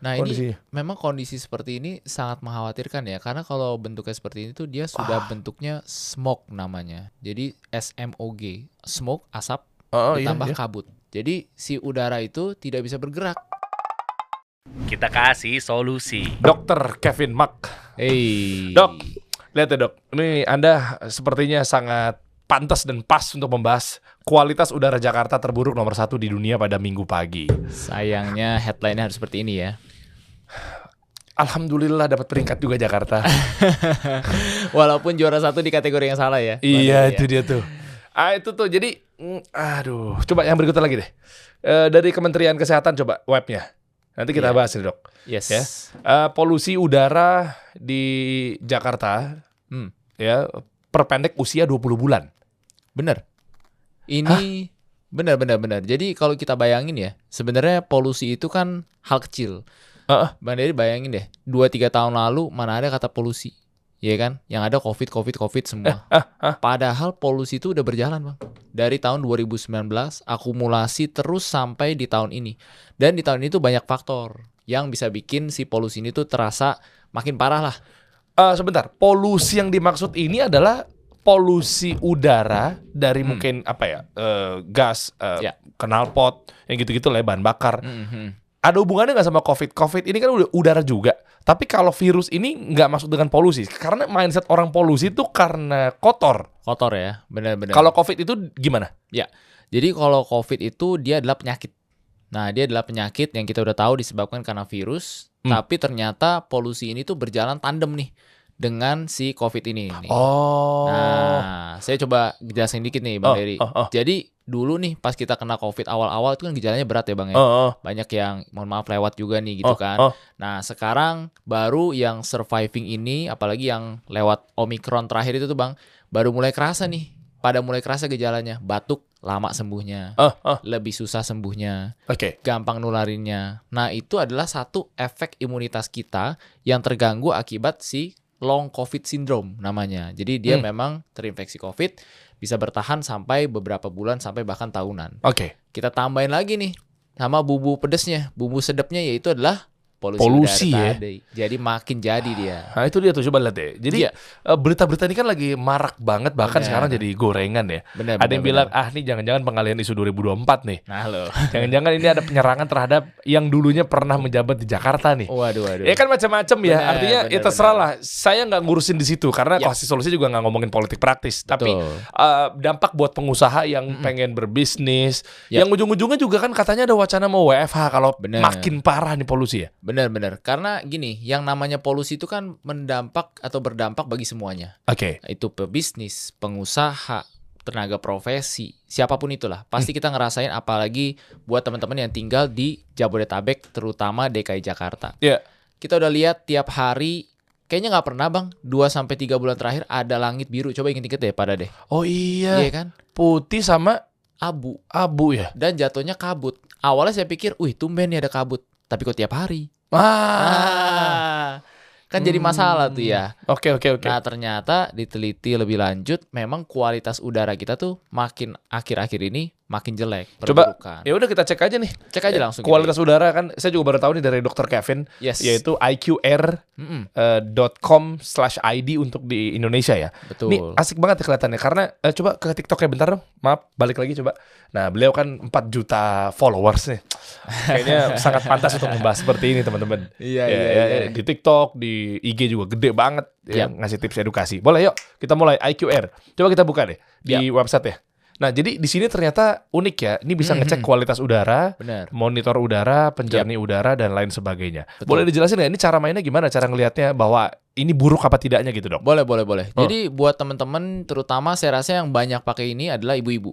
Nah ini kondisinya. memang kondisi seperti ini sangat mengkhawatirkan ya karena kalau bentuknya seperti ini tuh dia sudah bentuknya smoke namanya. Jadi SMOG, smoke asap Oh, iya, ditambah iya. kabut. Jadi si udara itu tidak bisa bergerak. Kita kasih solusi. Dokter Kevin Mak. Hey. Dok. Lihat ya dok, ini Anda sepertinya sangat pantas dan pas untuk membahas kualitas udara Jakarta terburuk nomor satu di dunia pada minggu pagi. Sayangnya headline-nya harus seperti ini ya. Alhamdulillah dapat peringkat juga Jakarta. Walaupun juara satu di kategori yang salah ya. iya Bang itu dia tuh. Ah itu tuh jadi, mm, aduh, coba yang berikutnya lagi deh. Eh, dari Kementerian Kesehatan coba webnya. Nanti kita Iya. bahas nih dok. Yes. Ya. Eh, polusi udara di Jakarta, Hmm. ya perpendek usia 20 bulan. Bener. Ini benar benar benar. Jadi kalau kita bayangin ya, sebenarnya polusi itu kan hal kecil. Heeh. Bang Dery bayangin deh, 2-3 tahun lalu mana ada kata polusi. Iya kan? Yang ada Covid, Covid, Covid semua. Padahal polusi itu udah berjalan, Bang. Dari tahun 2019 akumulasi terus sampai di tahun ini. Dan di tahun ini tuh banyak faktor yang bisa bikin si polusi ini tuh terasa makin parah lah. Eh, sebentar, polusi yang dimaksud ini adalah polusi udara dari Hmm. mungkin apa ya eh, gas, eh, Ya. knalpot, yang gitu-gitu lah, ya, bahan bakar. Mhm. Ada hubungannya nggak sama COVID? COVID ini kan udah udara juga. Tapi kalau virus ini nggak masuk dengan polusi, karena mindset orang polusi itu karena kotor. Kotor ya, benar-benar. Kalau COVID itu gimana? Jadi kalau COVID itu dia adalah penyakit. Nah, dia adalah penyakit yang kita udah tahu disebabkan karena virus, Hmm. tapi ternyata polusi ini tuh berjalan tandem nih dengan si COVID ini. nih. Oh, Nah, saya coba jelasin dikit nih, Bang Oh, Dery. oh, oh. Jadi dulu nih pas kita kena COVID awal-awal itu kan gejalanya berat ya, Bang ya. Oh, oh, Banyak yang mohon maaf lewat juga nih gitu oh, kan. oh. Nah, sekarang baru yang surviving ini apalagi yang lewat Omicron terakhir itu tuh, Bang, baru mulai kerasa nih. Pada mulai kerasa gejalanya, batuk lama sembuhnya Oh, oh, lebih susah sembuhnya, Oke. gampang nularinnya. Nah, itu adalah satu efek imunitas kita yang terganggu akibat si long covid syndrome namanya. Jadi dia Hmm. memang terinfeksi covid bisa bertahan sampai beberapa bulan sampai bahkan tahunan. Oke. Kita tambahin lagi nih sama bumbu pedesnya, bumbu sedapnya yaitu adalah polusi, Polusi udara ya. tadi. Jadi makin jadi dia. Nah itu dia tuh coba lihat deh. Jadi Iya. eh, berita-berita ini kan lagi marak banget bahkan Benar. sekarang jadi gorengan ya. Benar, Ada yang benar, bilang benar. ah nih jangan-jangan pengalian isu 2024 nih. nah lo. Jangan-jangan ini ada penyerangan terhadap yang dulunya pernah menjabat di Jakarta nih. Waduh, waduh. Ya kan macam-macam ya. Artinya ya benar, terserah lah. Saya nggak ngurusin di situ karena Ya. kasih solusi juga nggak ngomongin politik praktis. Tapi Betul. eh, dampak buat pengusaha yang pengen berbisnis, Ya. yang ujung-ujungnya juga kan katanya ada wacana mau WFH kalau makin parah nih polusi ya. Benar-benar. Karena gini, yang namanya polusi itu kan mendampak atau berdampak bagi semuanya. Oke. Itu pebisnis, pengusaha, tenaga profesi, siapa pun itulah. Pasti kita ngerasain apalagi buat teman-teman yang tinggal di Jabodetabek, terutama DKI Jakarta. Ya. Kita udah lihat tiap hari Kayaknya nggak pernah bang, 2 sampai tiga bulan terakhir ada langit biru. Coba inget-inget deh pada deh. Oh iya. Iya kan? Putih sama Abu. abu ya. Dan jatuhnya kabut. Awalnya saya pikir, wih tumben nih ada kabut. Tapi kok tiap hari? Ah. Ah, kan jadi masalah tuh ya. Oke oke oke. Nah ternyata diteliti lebih lanjut, memang kualitas udara kita tuh makin akhir-akhir ini makin jelek. Coba. Ya udah kita cek aja nih. cek aja langsung. Kualitas udara kan saya juga baru tahu nih dari dokter Kevin gitu. yes. yaitu iqr Mm-mm, eh, .com slash ID untuk di Indonesia ya. betul. Ini asik banget ya kelihatannya karena eh, coba ke TikToknya bentar dong. Maaf, balik lagi coba. Nah, beliau kan 4 juta followers nih. Kayaknya sangat pantas untuk membahas seperti ini, teman-teman. Iya Ya, iya ya, iya. Di TikTok, di IG juga gede banget ya, Yap. ngasih tips edukasi. Boleh yuk, kita mulai IQR. Coba kita buka deh di website ya. Nah, jadi di sini ternyata unik ya. Ini bisa Mhm. ngecek kualitas udara, Benar. monitor udara, penjernih udara dan lain sebagainya. Betul. Boleh dijelasin nggak ini cara mainnya gimana? Cara ngelihatnya bahwa ini buruk apa tidaknya gitu, Dok? Boleh boleh boleh. Oh. Jadi buat teman-teman terutama saya rasa yang banyak pakai ini adalah ibu-ibu.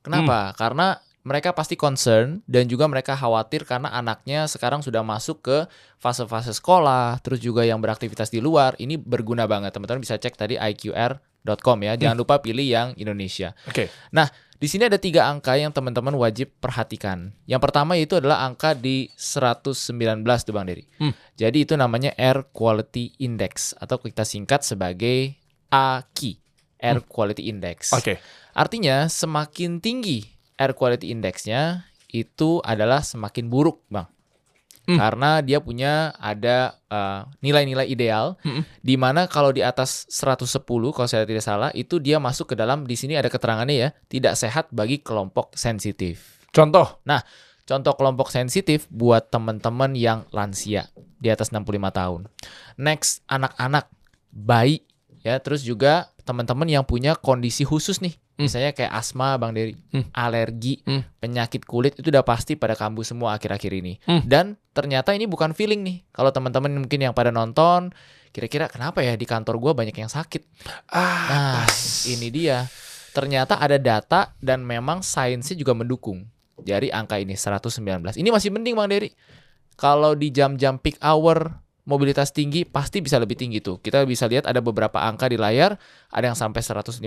Kenapa? Hmm. Karena mereka pasti concern dan juga mereka khawatir karena anaknya sekarang sudah masuk ke fase-fase sekolah, terus juga yang beraktivitas di luar. Ini berguna banget. Teman-teman bisa cek tadi iqr.com ya. Jangan Hmm. lupa pilih yang Indonesia. Oke. Nah, di sini ada tiga angka yang teman-teman wajib perhatikan. Yang pertama itu adalah angka di 119 tuh Bang Dery. Hmm. Jadi itu namanya Air Quality Index atau kita singkat sebagai AQI, Air Quality Index. Hmm. Oke. Artinya semakin tinggi Air Quality Index-nya itu adalah semakin buruk, Bang. Hmm. Karena dia punya ada uh, nilai-nilai ideal Mm-mm. di mana kalau di atas 110 kalau saya tidak salah itu dia masuk ke dalam di sini ada keterangannya ya, tidak sehat bagi kelompok sensitif. Contoh. Contoh kelompok sensitif buat teman-teman yang lansia di atas 65 tahun. Next, anak-anak, bayi ya, terus juga teman-teman yang punya kondisi khusus nih. Hmm. Misalnya kayak asma Bang Dery, Hmm. alergi, Hmm. penyakit kulit itu udah pasti pada kambuh semua akhir-akhir ini. Hmm. Dan ternyata ini bukan feeling nih. Kalau teman-teman mungkin yang pada nonton, kira-kira kenapa ya di kantor gua banyak yang sakit? Ah, Nah, pas. ini dia. Ternyata ada data dan memang sainsnya juga mendukung. Jadi angka ini 119. Ini masih mending Bang Dery. Kalau di jam-jam peak hour mobilitas tinggi pasti bisa lebih tinggi tuh. Kita bisa lihat ada beberapa angka di layar, ada yang sampai 158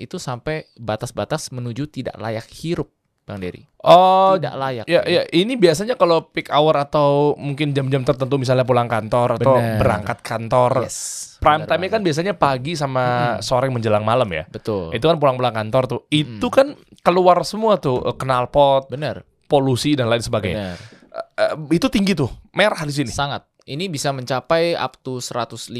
itu sampai batas-batas menuju tidak layak hirup Bang Dery. Oh, Tidak layak. Ya, ya, ini biasanya kalau peak hour atau mungkin jam-jam tertentu misalnya pulang kantor atau Bener. berangkat kantor. Yes. Prime time-nya kan biasanya pagi sama sore menjelang malam ya. betul. Itu kan pulang-pulang kantor tuh. Itu kan keluar semua tuh eh, knalpot, benar. polusi dan lain sebagainya. Benar. Eh, eh, itu tinggi tuh, merah di sini. Sangat. Ini bisa mencapai up to 158.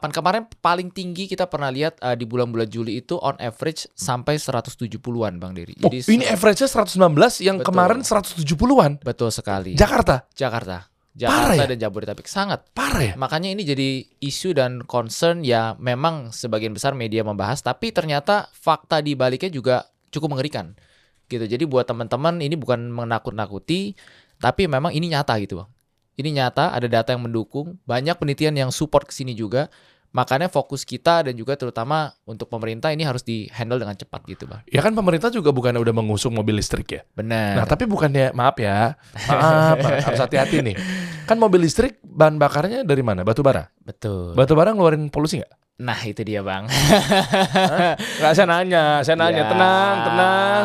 Kemarin paling tinggi kita pernah lihat uh, di bulan-bulan Juli itu on average sampai 170-an Bang Dery. Oh, Jadi ini average-nya 119 yang Betul. kemarin 170-an. betul sekali. Jakarta, Jakarta. Parah Jakarta ya? dan Jabodetabek sangat. parah ya? Makanya ini jadi isu dan concern ya memang sebagian besar media membahas tapi ternyata fakta di baliknya juga cukup mengerikan. Gitu. Jadi buat teman-teman ini bukan menakut-nakuti tapi memang ini nyata gitu, Bang. Ini nyata, ada data yang mendukung, banyak penelitian yang support ke sini juga. Makanya fokus kita dan juga terutama untuk pemerintah ini harus di handle dengan cepat gitu, Bang. Ya kan pemerintah juga bukan udah mengusung mobil listrik ya. Benar. Nah, tapi bukannya maaf ya. Maaf, harus hati-hati nih. Kan mobil listrik bahan bakarnya dari mana? Batu bara. Betul. Batu bara ngeluarin polusi nggak? Nah, itu dia, Bang. Nggak, saya nanya, saya nanya. Ya. Tenang, tenang.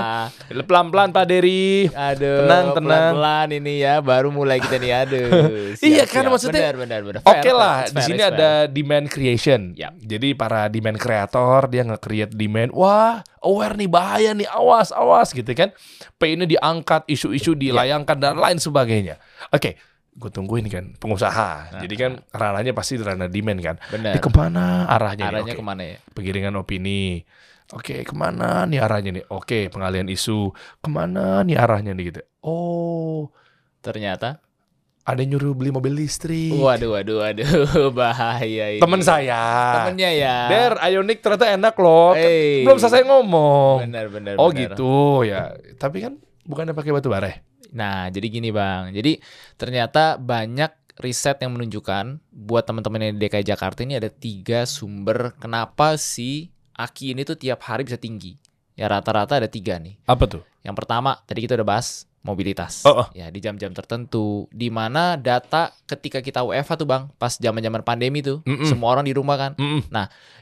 Pelan-pelan Pak Dery. Aduh, Tenang, tenang. pelan-pelan ini ya, baru mulai kita nih, aduh. Iya, kan, maksudnya- benar, benar, benar. Oke Fair, lah, fair, di sini fair, ada demand creation. Yap. Jadi para demand creator dia nge-create demand. Wah, aware nih bahaya nih, awas, awas gitu kan. P ini diangkat, isu-isu dilayangkan dan lain sebagainya. Oke, gue tungguin kan pengusaha. Jadi kan ranahnya pasti ranah demand kan. Benar. Ini ke mana arahnya? nih? Arahnya Oke. ke mana ya? Penggiringan opini. Oke, ke mana nih arahnya nih? Oke, pengalian isu. Ke mana nih arahnya nih gitu? Oh, Ternyata, ada yang nyuruh beli mobil listrik. waduh, waduh, waduh, bahaya ini. Temen saya. Temennya ya. Der, Ioniq ternyata enak loh. Kan Hey. Belum selesai ngomong. Benar, benar, oh benar. gitu ya. Tapi kan bukannya pakai batu bara. Nah, jadi gini Bang. Jadi ternyata banyak riset yang menunjukkan buat teman-teman yang di DKI Jakarta ini ada tiga sumber kenapa si aki ini tuh tiap hari bisa tinggi. Ya rata-rata ada tiga nih. Apa tuh? Yang pertama tadi kita udah bahas mobilitas. Oh, oh. Ya di jam-jam tertentu di mana data ketika kita WFH tuh Bang, pas zaman-zaman pandemi tuh, Mm-mm. semua orang di rumah kan. Mm-mm.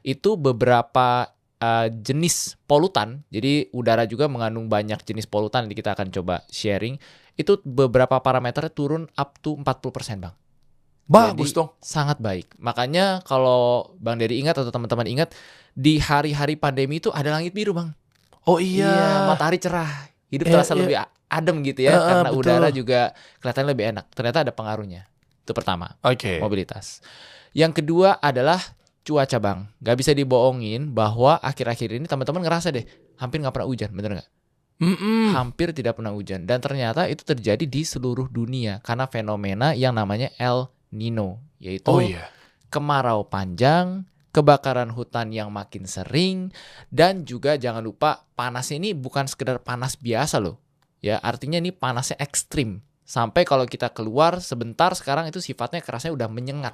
Itu beberapa uh, jenis polutan. Jadi udara juga mengandung banyak jenis polutan jadi kita akan coba sharing. Itu beberapa parameternya turun up to 40% Bang. Bagus Jadi, dong. Sangat baik. Makanya kalau Bang Dery ingat atau teman-teman ingat di hari-hari pandemi itu ada langit biru Bang. Oh matahari cerah. Hidup Iya, terasa iya. lebih adem gitu ya Heeh, karena betul. udara juga kelihatan lebih enak. Ternyata ada pengaruhnya. Itu pertama, Oke. mobilitas. Yang kedua adalah cuaca bang. Gak bisa dibohongin bahwa akhir-akhir ini teman-teman ngerasa deh hampir nggak pernah hujan, bener nggak? Mm-mm. Hampir tidak pernah hujan. Dan ternyata itu terjadi di seluruh dunia karena fenomena yang namanya El Nino, yaitu Oh iya. kemarau panjang, kebakaran hutan yang makin sering, dan juga jangan lupa panasnya ini bukan sekedar panas biasa loh. Ya, artinya ini panasnya ekstrim. Sampai kalau kita keluar sebentar sekarang itu sifatnya kerasnya udah menyengat.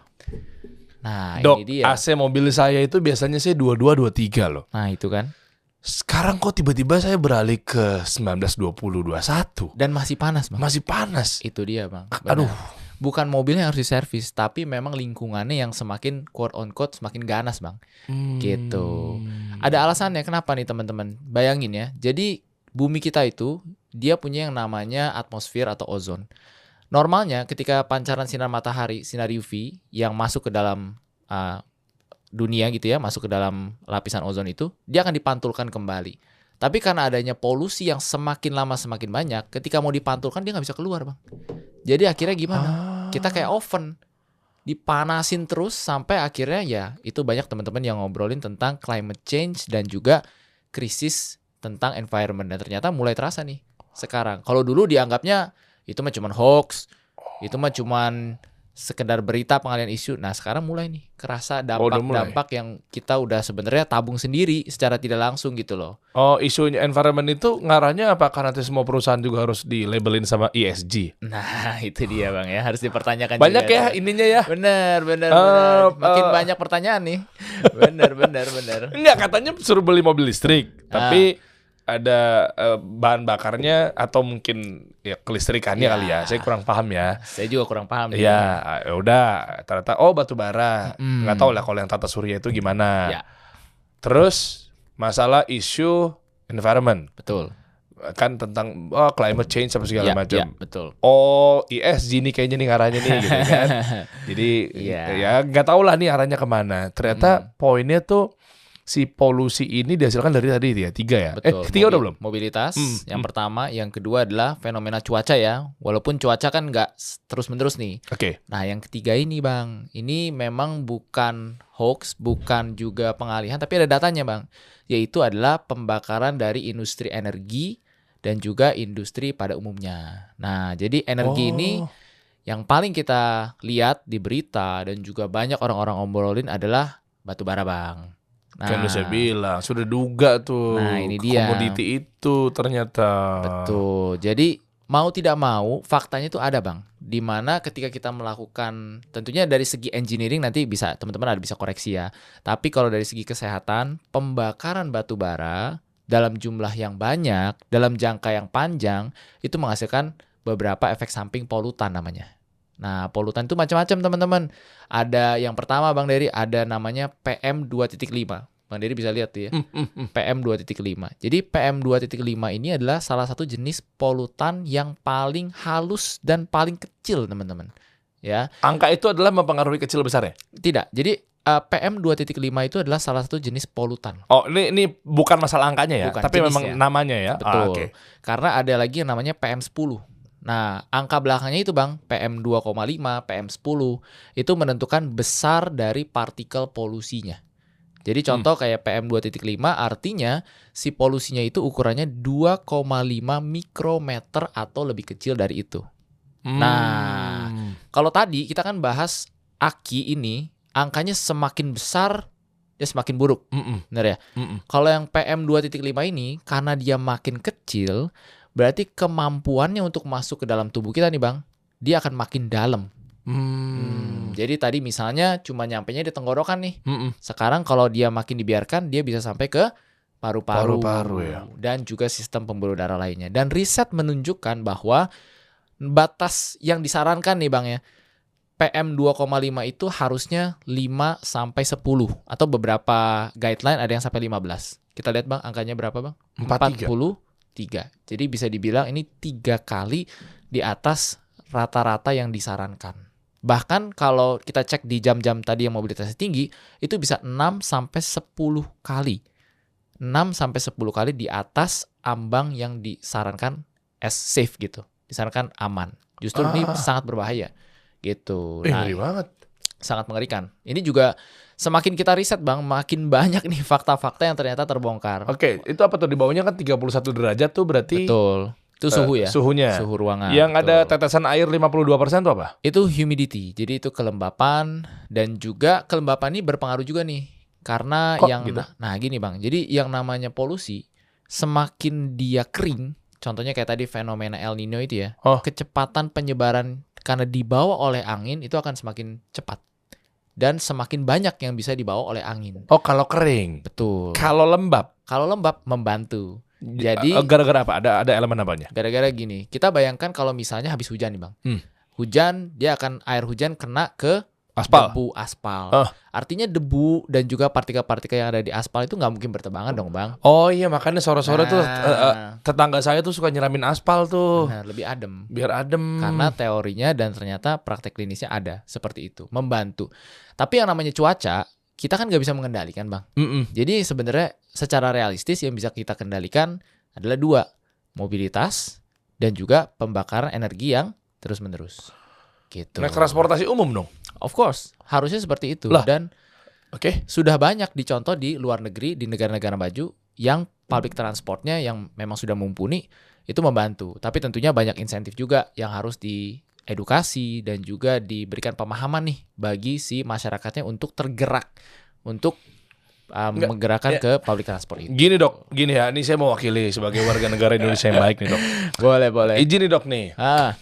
Nah, Dok, ini dia. AC mobil saya itu biasanya saya 22 23 loh. Nah, itu kan. Sekarang kok tiba-tiba saya beralih ke 19 20 21. Dan masih panas, Bang. Masih panas. Itu dia, Bang. Aduh. Benar. Bukan mobilnya yang harus diservis, tapi memang lingkungannya yang semakin quote on quote semakin ganas, Bang. Gitu. Hmm. Ada alasannya kenapa nih teman-teman? Bayangin ya. Jadi bumi kita itu dia punya yang namanya atmosfer atau ozon. Normalnya ketika pancaran sinar matahari, sinar UV yang masuk ke dalam uh, dunia gitu ya, masuk ke dalam lapisan ozon itu, dia akan dipantulkan kembali. Tapi karena adanya polusi yang semakin lama semakin banyak, ketika mau dipantulkan dia nggak bisa keluar, bang. Jadi akhirnya gimana? Ah. Kita kayak oven dipanasin terus sampai akhirnya ya itu banyak teman-teman yang ngobrolin tentang climate change dan juga krisis tentang environment dan ternyata mulai terasa nih sekarang. Kalau dulu dianggapnya itu mah cuman hoax, itu mah cuman sekedar berita pengalian isu. Nah, sekarang mulai nih kerasa Oh, udah mulai. dampak-dampak yang kita udah sebenarnya tabung sendiri secara tidak langsung gitu loh. Oh, isunya environment itu ngarahnya apakah nanti semua perusahaan juga harus dilabelin sama ESG? Nah, itu dia Bang ya, harus dipertanyakan Banyak juga ya tuh. ininya ya. Bener, bener, Eh, bener. Makin eh. banyak pertanyaan nih. Bener, bener, bener. Enggak, katanya suruh beli mobil listrik, Ah. tapi ada eh, bahan bakarnya atau mungkin ya kelistrikannya Ya. kali ya. Saya kurang paham ya. Saya juga kurang paham. Iya, ya udah ternyata oh batu bara. Mm. Nggak tahu lah kalau yang tata surya itu gimana. Ya. Terus masalah isu environment Betul. kan tentang oh, climate change apa segala Ya, macam. ya, betul. Oh, ESG nih kayaknya nih arahnya nih gitu kan. Jadi Iya. ya nggak tahu lah nih arahnya ke mana. Ternyata poinnya tuh si polusi ini dihasilkan dari tadi ya tiga ya. Betul. Eh tiga udah Mobil- belum? Mobilitas Hmm, yang hmm. pertama, yang kedua adalah fenomena cuaca ya. Walaupun cuaca kan nggak s- terus-menerus nih. Oke. Nah, yang ketiga ini, Bang. Ini memang bukan hoax, bukan juga pengalihan, tapi ada datanya, Bang. Yaitu adalah pembakaran dari industri energi dan juga industri pada umumnya. Nah, jadi energi ini Oh. yang paling kita lihat di berita dan juga banyak orang-orang obrolin adalah batu bara, Bang. Nah, Kan udah saya bilang sudah duga tuh. Nah, ini dia. Komoditi itu ternyata. Betul. Jadi mau tidak mau faktanya itu ada bang. Di mana ketika kita melakukan tentunya dari segi engineering nanti bisa teman-teman ada bisa koreksi ya. Tapi kalau dari segi kesehatan pembakaran batu bara dalam jumlah yang banyak dalam jangka yang panjang itu menghasilkan beberapa efek samping polutan namanya. Nah, polutan itu macam-macam teman-teman. Ada yang pertama Bang Dery ada namanya PM 2.5. Bang Dery bisa lihat ya. Hmm, hmm, hmm. PM 2.5. Jadi PM 2.5 ini adalah salah satu jenis polutan yang paling halus dan paling kecil, teman-teman. Ya, Angka itu adalah mempengaruhi kecil besar ya? tidak. Jadi eh, PM 2.5 itu adalah salah satu jenis polutan. Oh, ini ini bukan masalah angkanya ya, Bukan, tapi memang jenisnya. namanya ya. Betul. Ah, Oke. Karena ada lagi yang namanya PM 10. Nah, angka belakangnya itu, Bang, PM 2,5, PM 10 itu menentukan besar dari partikel polusinya. Jadi contoh kayak PM 2.5 artinya si polusinya itu ukurannya 2,5 mikrometer atau lebih kecil dari itu. Nah, Hmm. Kalau tadi kita kan bahas aki ini angkanya semakin besar ya semakin buruk, Mm-mm. benar ya? Mm-mm. Kalau yang PM 2.5 ini karena dia makin kecil, berarti kemampuannya untuk masuk ke dalam tubuh kita nih, Bang, dia akan makin dalam. Hmm. Jadi tadi misalnya cuma nyampenya di tenggorokan nih. Mm-mm. Sekarang kalau dia makin dibiarkan, dia bisa sampai ke paru-paru ya. dan juga sistem pembuluh darah lainnya. Dan riset menunjukkan bahwa batas yang disarankan nih Bang ya, PM 2,5 itu harusnya 5 sampai 10 atau beberapa guideline ada yang sampai 15. Kita lihat Bang angkanya berapa Bang? 43. 43. Jadi bisa dibilang ini tiga kali di atas rata-rata yang disarankan. Bahkan kalau kita cek di jam-jam tadi yang mobilitasnya tinggi, itu bisa 6 sampai 10 kali. 6 sampai 10 kali di atas ambang yang disarankan as safe gitu. Disarankan aman. Justru ini Ah. sangat berbahaya gitu. Eh, Nah, ngeri banget. Sangat mengerikan. Ini juga semakin kita riset Bang, makin banyak nih fakta-fakta yang ternyata terbongkar. Oke, itu apa tuh di bawahnya kan 31 derajat tuh berarti Betul. Itu suhu eh, ya. Suhunya. Suhu ruangan. Yang ada betul. tetesan air 52% tuh apa? itu humidity. Jadi itu kelembapan dan juga kelembapan ini berpengaruh juga nih. Karena Kok yang gitu? nah gini Bang. Jadi yang namanya polusi semakin dia kering, contohnya kayak tadi fenomena El Nino itu ya. Oh. Kecepatan penyebaran karena dibawa oleh angin itu akan semakin cepat. Dan semakin banyak yang bisa dibawa oleh angin. Oh, kalau kering. Betul. Kalau lembab. Kalau lembab membantu. Jadi- Eh, gara-gara apa? Ada ada elemen apanya? Gara-gara gini, kita bayangkan kalau misalnya habis hujan nih bang, Hmm. hujan dia akan air hujan kena ke Aspal. debu aspal. Oh. Artinya debu dan juga partikel-partikel yang ada di aspal itu nggak mungkin bertebangan dong bang. Oh iya, makanya sore-sore tuh eh, eh, Nah, tetangga saya tuh suka nyiramin aspal tuh benar, lebih adem. biar adem. Karena teorinya dan ternyata praktek klinisnya ada seperti itu, membantu. Tapi yang namanya cuaca, kita kan nggak bisa mengendalikan bang. Mm-mm. Jadi sebenarnya secara realistis yang bisa kita kendalikan adalah dua, mobilitas dan juga pembakaran energi yang terus menerus. Gitu. Naik transportasi umum dong. Of course, harusnya seperti itu Lah. dan Oke. sudah banyak dicontoh di luar negeri di negara-negara maju yang public transportnya yang memang sudah mumpuni itu membantu. Tapi tentunya banyak insentif juga yang harus diedukasi dan juga diberikan pemahaman nih bagi si masyarakatnya untuk tergerak untuk uh, Nggak, menggerakkan ya. ke public transport itu. Gini dok, gini ya. Ini saya mewakili sebagai warga negara Indonesia yang baik nih dok. Boleh, boleh. Izin nih dok nih. Ah,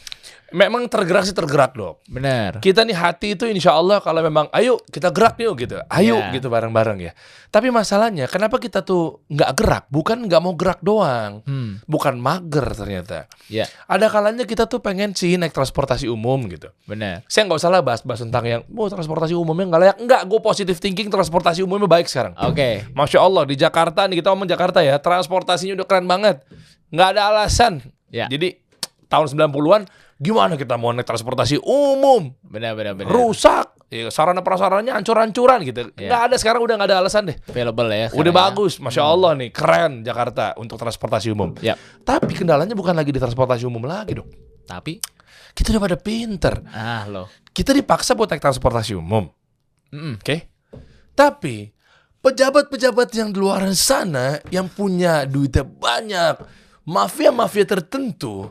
Memang tergerak sih tergerak dok. benar. Kita nih hati itu insya Allah kalau memang ayo kita gerak yuk gitu. Ayo Ya. gitu bareng-bareng ya. Tapi masalahnya kenapa kita tuh nggak gerak? Bukan nggak mau gerak doang. Hmm, Bukan mager ternyata. ya, Ada kalanya kita tuh pengen sih naik transportasi umum gitu. benar. Saya nggak usah lah bahas-bahas tentang yang, oh transportasi umumnya nggak layak. Nggak, gue positive thinking transportasi umumnya baik sekarang. Oke. Masya Allah di Jakarta nih kita ngomong Jakarta ya, transportasinya udah keren banget. Nggak ada alasan. Ya. Jadi tahun 90-an gimana kita mau naik transportasi umum? Benar, benar, benar. Rusak. Ya, sarana prasarannya hancur-hancuran gitu. Ya. Nggak ada sekarang udah nggak ada alasan deh. Available ya. Udah ya. bagus, Masya Allah nih, keren Jakarta untuk transportasi umum. Ya. Tapi kendalanya bukan lagi di transportasi umum lagi dong. Tapi, Kita udah pada pinter. ah loh. Kita dipaksa buat naik transportasi umum. Mm-mm. Oke. Tapi pejabat-pejabat yang di luar sana yang punya duitnya banyak, mafia-mafia tertentu,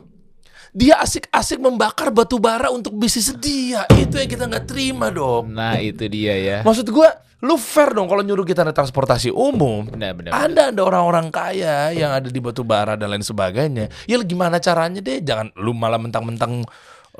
dia asik-asik membakar batu bara untuk bisnis dia. Itu yang kita nggak terima dong. Nah, itu dia ya. Maksud gua, lu fair dong kalau nyuruh kita naik transportasi umum. Benar, benar. benar. Ada ada orang-orang kaya yang ada di batu bara dan lain sebagainya. Ya gimana caranya deh? Jangan lu malah mentang-mentang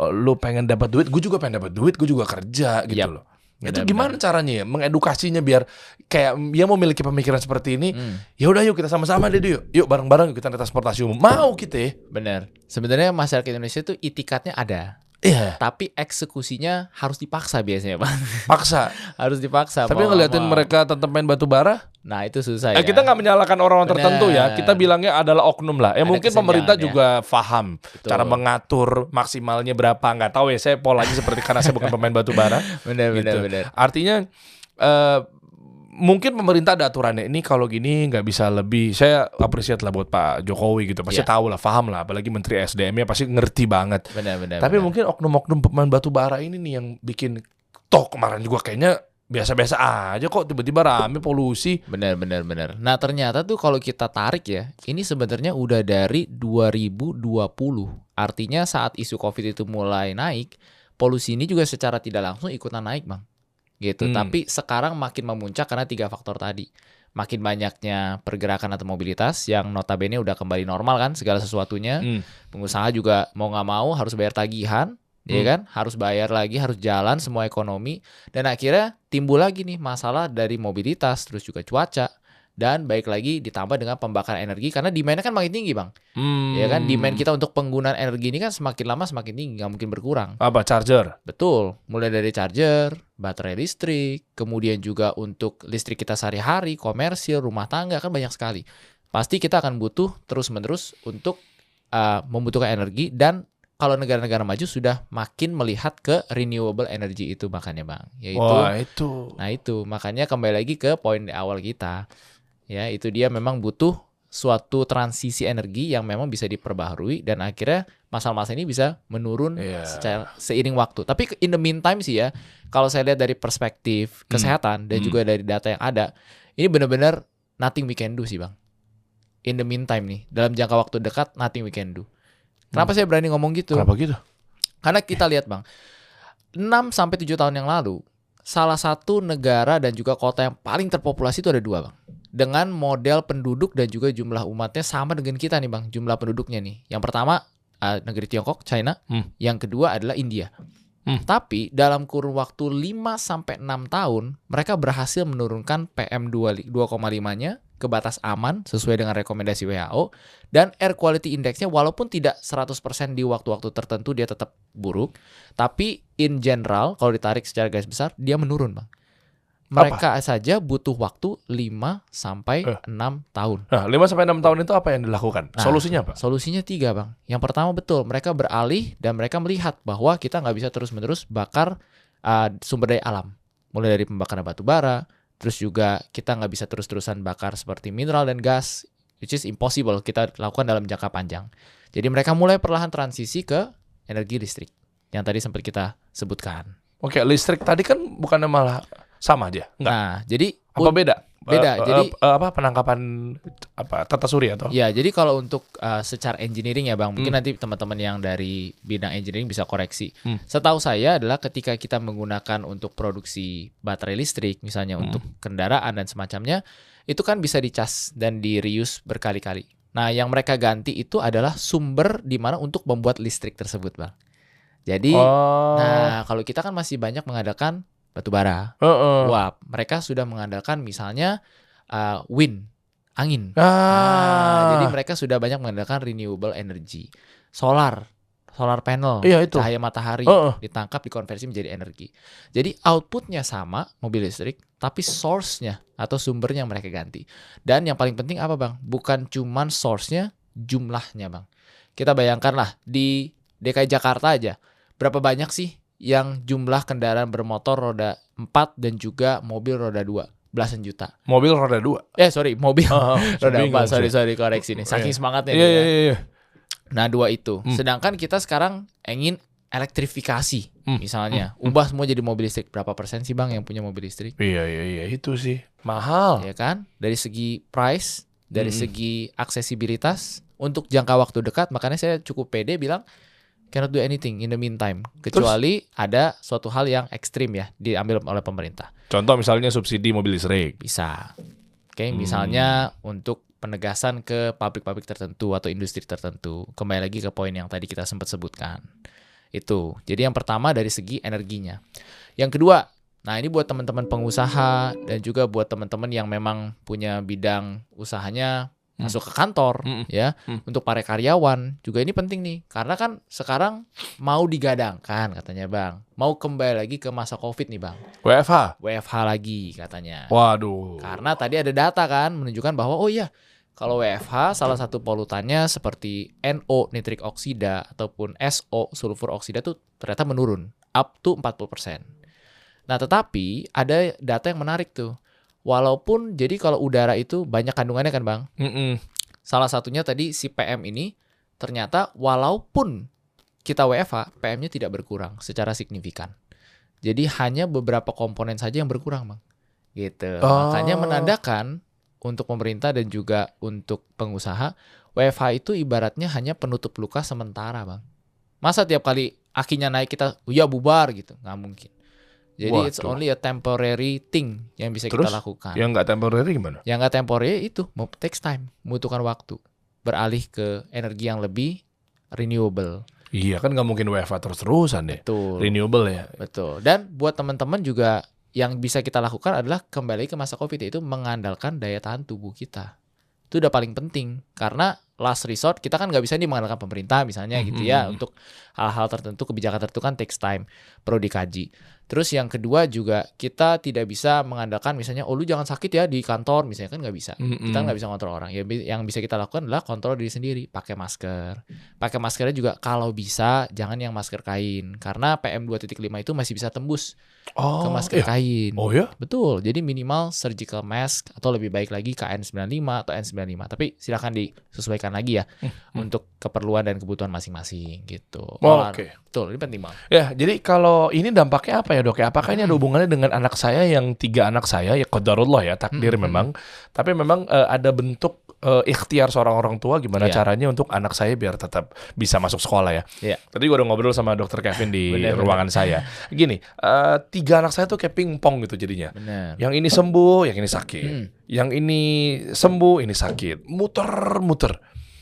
eh, lu pengen dapat duit, gue juga pengen dapat duit, gue juga kerja gitu Yap. loh. Itu Benar, gimana caranya ya mengedukasinya biar kayak dia mau memiliki pemikiran seperti ini. Hmm. Ya udah yuk kita sama-sama deh yuk. Yuk bareng-bareng kita naik transportasi umum. Mau kita ya. Benar. Sebenarnya masyarakat Indonesia itu itikatnya ada, Iya, tapi eksekusinya harus dipaksa biasanya, Bang. paksa. harus dipaksa. Tapi mau ngeliatin mau. mereka tetap main batu bara, Nah, itu susah Eh, ya. kita nggak menyalahkan orang-orang tertentu ya. Kita bilangnya adalah oknum lah. Ya Ada mungkin pemerintah ya. juga paham Betul. cara mengatur maksimalnya berapa. Nggak tahu ya. Saya polanya seperti karena saya bukan pemain batu bara. benar, benar, gitu. benar. Artinya eh, mungkin pemerintah ada aturannya. Ini kalau gini nggak bisa lebih. Saya apresiat lah buat Pak Jokowi gitu. Pasti Ya. tahu lah, paham lah. Apalagi Menteri SDM-nya pasti ngerti banget. Benar, benar. Tapi benar. mungkin oknum-oknum pemain batu bara ini nih yang bikin toh kemarin juga kayaknya biasa-biasa aja kok tiba-tiba rame polusi. Benar, benar, benar. Nah, ternyata tuh kalau kita tarik ya, ini sebenarnya udah dari 2020. Artinya saat isu Covid itu mulai naik, polusi ini juga secara tidak langsung ikutan naik, Bang. Gitu. Hmm. Tapi sekarang makin memuncak karena tiga faktor tadi. Makin banyaknya pergerakan atau mobilitas yang notabene udah kembali normal kan segala sesuatunya. Hmm. Pengusaha juga mau nggak mau harus bayar tagihan, ya Hmm. kan? Harus bayar lagi, harus jalan semua ekonomi dan akhirnya timbul lagi nih masalah dari mobilitas terus juga cuaca dan baik lagi ditambah dengan pembakaran energi karena demandnya kan makin tinggi bang. Hmm. ya kan? Demand kita untuk penggunaan energi ini kan semakin lama semakin tinggi nggak mungkin berkurang. Apa charger? betul. Mulai dari charger baterai listrik kemudian juga untuk listrik kita sehari-hari komersil rumah tangga kan banyak sekali. Pasti kita akan butuh terus menerus untuk uh, membutuhkan energi dan kalau negara-negara maju sudah makin melihat ke renewable energy itu makanya bang. Yaitu Wah itu. Nah itu. Makanya kembali lagi ke poin di awal kita ya itu dia memang butuh suatu transisi energi yang memang bisa diperbaharui dan akhirnya masalah-masalah ini bisa menurun Iya. secara seiring waktu. Tapi in the meantime sih ya kalau saya lihat dari perspektif kesehatan dan Hmm. juga dari data yang ada ini benar-benar nothing we can do sih bang. In the meantime nih dalam jangka waktu dekat nothing we can do. Kenapa saya berani ngomong gitu? Kenapa gitu? Karena kita lihat Bang, 6 sampai 7 tahun yang lalu, salah satu negara dan juga kota yang paling terpopulasi itu ada dua Bang. Dengan model penduduk dan juga jumlah umatnya sama dengan kita nih Bang, jumlah penduduknya nih. Yang pertama eh, negeri Tiongkok, China. Hmm. Yang kedua adalah India. Hmm. Tapi dalam kurun waktu 5 sampai 6 tahun, mereka berhasil menurunkan PM 2,5-nya ke batas aman sesuai dengan rekomendasi WHO dan air quality index-nya walaupun tidak 100% di waktu-waktu tertentu dia tetap buruk, tapi in general kalau ditarik secara garis besar dia menurun, Bang. Mereka saja butuh waktu 5 sampai Eh. 6 tahun. Nah, 5 sampai 6 tahun itu apa yang dilakukan? Nah, Solusinya apa? Solusinya tiga bang. Yang pertama betul mereka beralih dan mereka melihat bahwa kita nggak bisa terus-menerus bakar uh, sumber daya alam, mulai dari pembakaran batu bara, terus juga kita nggak bisa terus-terusan bakar seperti mineral dan gas, which is impossible kita lakukan dalam jangka panjang. Jadi mereka mulai perlahan transisi ke energi listrik yang tadi sempat kita sebutkan. Oke, listrik tadi kan bukannya malah sama aja. Enggak. Nah, jadi apa beda? beda, eh, jadi- eh, apa penangkapan apa tata surya atau? Ya, jadi kalau untuk uh, secara engineering ya Bang, mungkin Hmm. nanti teman-teman yang dari bidang engineering bisa koreksi. Hmm. Setahu saya adalah ketika kita menggunakan untuk produksi baterai listrik, misalnya Hmm. untuk kendaraan dan semacamnya, itu kan bisa dicas dan di reuse berkali-kali. Nah, yang mereka ganti itu adalah sumber di mana untuk membuat listrik tersebut, Bang. Jadi, oh. nah kalau kita kan masih banyak mengadakan batu bara, Heeh. uap. Mereka sudah mengandalkan misalnya uh, wind, angin. Ah. Nah, jadi mereka sudah banyak mengandalkan renewable energy. Solar, solar panel, Iya, itu. cahaya matahari Heeh. ditangkap dikonversi menjadi energi. Jadi outputnya sama mobil listrik, tapi source-nya atau sumbernya yang mereka ganti. Dan yang paling penting apa bang? Bukan cuman source-nya, jumlahnya bang. Kita bayangkanlah di DKI Jakarta aja, berapa banyak sih yang jumlah kendaraan bermotor roda 4 dan juga mobil roda 2? Belasan juta. mobil roda dua. Eh sorry, mobil Heeh, roda bingung empat sorry sih. sorry koreksi nih saking Iya. semangatnya Iya nih iya ya. iya, iya. nah dua itu Hmm. sedangkan kita sekarang ingin elektrifikasi Hmm. misalnya ubah semua jadi mobil listrik berapa persen sih bang yang punya mobil listrik Iya iya iya itu sih mahal. ya kan dari segi price dari Hmm. segi aksesibilitas untuk jangka waktu dekat makanya saya cukup pede bilang cannot do anything in the meantime. Kecuali ada suatu hal yang ekstrim ya diambil oleh pemerintah. Contoh misalnya subsidi mobil listrik. bisa. Oke Hmm. misalnya untuk penegasan ke pabrik-pabrik tertentu atau industri tertentu. Kembali lagi ke poin yang tadi kita sempat sebutkan. Itu. Jadi yang pertama dari segi energinya. Yang kedua nah ini buat teman-teman pengusaha dan juga buat teman-teman yang memang punya bidang usahanya. Masuk ke kantor Hmm. ya Hmm. untuk para karyawan juga ini penting nih karena kan sekarang mau digadangkan katanya bang mau kembali lagi ke masa covid nih bang WFH. WFH lagi katanya Waduh. karena tadi ada data kan menunjukkan bahwa oh iya kalau WFH salah satu polutannya seperti NO nitrik oksida ataupun SO sulfur oksida tuh ternyata menurun up to 40%. Nah, tetapi ada data yang menarik tuh. Walaupun jadi kalau udara itu banyak kandungannya kan, Bang. Mm-mm. Salah satunya tadi si PM ini ternyata walaupun kita WFH, PM-nya tidak berkurang secara signifikan. Jadi hanya beberapa komponen saja yang berkurang, Bang. Gitu. Oh. Makanya menandakan untuk pemerintah dan juga untuk pengusaha, WFH itu ibaratnya hanya penutup luka sementara, Bang. Masa tiap kali akinya naik kita, "Oh ya bubar gitu, nggak mungkin. Jadi it's Waduh. only a temporary thing yang bisa Terus? kita lakukan. Yang nggak temporary gimana? Yang nggak temporary itu mau takes time, membutuhkan waktu. Beralih ke energi yang lebih renewable. Iya kan nggak mungkin WFH terus-terusan deh. Betul. Renewable ya. Betul. Dan buat teman-teman juga yang bisa kita lakukan adalah kembali ke masa Covid yaitu mengandalkan daya tahan tubuh kita. Itu udah paling penting karena last resort kita kan nggak bisa nih mengandalkan pemerintah misalnya gitu ya Mhm. untuk hal-hal tertentu kebijakan tertentu kan takes time perlu dikaji. Terus yang kedua juga kita tidak bisa mengandalkan misalnya oh lu jangan sakit ya di kantor misalnya kan nggak bisa. Mm-mm. Kita nggak bisa kontrol orang. Ya, yang bisa kita lakukan adalah kontrol diri sendiri, pakai masker. Pakai maskernya juga kalau bisa jangan yang masker kain karena PM 2.5 itu masih bisa tembus Oh, ke masker iya. kain. Oh ya? Betul. Jadi minimal surgical mask atau lebih baik lagi KN95 atau N95. Tapi silakan disesuaikan lagi ya Hmm. untuk keperluan dan kebutuhan masing-masing gitu. Oh, Oke. Betul, ini penting banget. Ya, jadi kalau ini dampaknya apa ya dok? ya? Apakah ini ada hubungannya dengan anak saya yang tiga anak saya ya qadarullah ya takdir Hmm. memang. Tapi memang eh, ada bentuk eh, ikhtiar seorang orang tua gimana Iya. caranya untuk anak saya biar tetap bisa masuk sekolah ya. Iya. Tadi gue udah ngobrol sama dokter Kevin di Bener, bener. ruangan saya. Gini, eh, tiga anak saya tuh kayak pingpong gitu jadinya. Benar. Yang ini sembuh, yang ini sakit. Hmm. Yang ini sembuh, ini sakit. Muter-muter.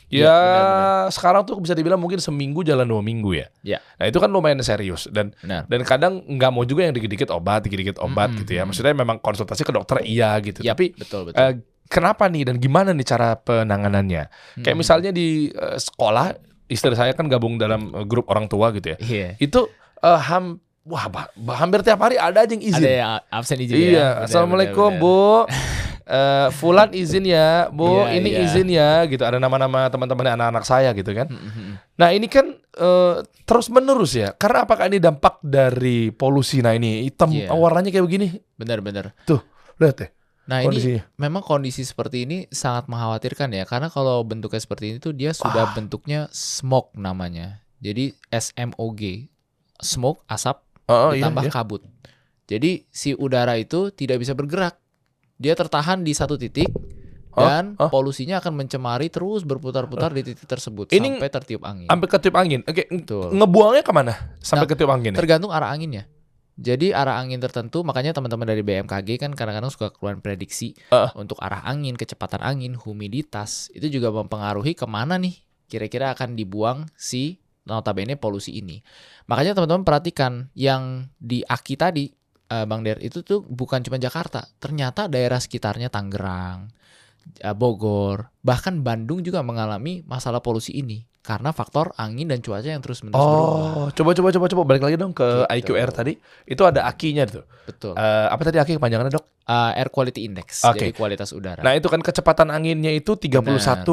Iya, Ya, benar-benar. sekarang tuh bisa dibilang mungkin seminggu jalan dua minggu ya. Iya. Nah itu kan lumayan serius dan Benar. dan kadang nggak mau juga yang dikit-dikit obat, dikit-dikit obat Mm-mm. gitu ya. Maksudnya memang konsultasi ke dokter iya gitu. Yap, Tapi betul betul. eh, kenapa nih dan gimana nih cara penanganannya? Kayak Hmm. misalnya di eh, sekolah, istri saya kan gabung dalam eh, grup orang tua gitu ya. Iya. Itu eh, ham wah bah- bah- hampir tiap hari ada aja yang izin. Ada yang absen izin ya. Iya, Benar, assalamualaikum benar, bu. Eh, Fulan izin ya, bu. Iya, ini iya. izin ya, gitu. Ada nama-nama teman-teman anak-anak saya gitu kan. Hmm, hmm, hmm. Nah ini kan eh, terus menerus ya. Karena apakah ini dampak dari polusi? Nah ini hitam Iya. warnanya kayak begini. Benar benar. Lihat deh Nah, ini kondisinya. memang kondisi seperti ini sangat mengkhawatirkan ya karena kalau bentuknya seperti ini tuh dia sudah bentuknya smoke namanya Jadi SMOG, smoke asap Oh, iya, ditambah iya. kabut. Jadi si udara itu tidak bisa bergerak. Dia tertahan di satu titik Oh, dan oh. polusinya akan mencemari terus berputar-putar di titik tersebut Ini sampai tertiup angin. Sampai ketiup angin. Oke, Betul. ngebuangnya ke mana? Sampai Nah, ketiup angin? Tergantung arah anginnya. Jadi arah angin tertentu, makanya teman-teman dari BMKG kan kadang-kadang suka keluar prediksi Heeh. untuk arah angin, kecepatan angin, humiditas itu juga mempengaruhi ke mana nih kira-kira akan dibuang si notabene polusi ini. Makanya teman-teman perhatikan yang di Aki tadi, eh, Bang Der, itu tuh bukan cuma Jakarta, ternyata daerah sekitarnya Tangerang, eh, Bogor, bahkan Bandung juga mengalami masalah polusi ini karena faktor angin dan cuaca yang terus menerus berubah. Oh, coba coba coba coba balik lagi dong ke Gitu. IQR tadi. Itu ada akinya tuh. Betul. Eh, apa tadi aki kepanjangannya, Dok? Uh, air quality index, Oke. jadi kualitas udara. Nah, itu kan kecepatan anginnya itu 31,5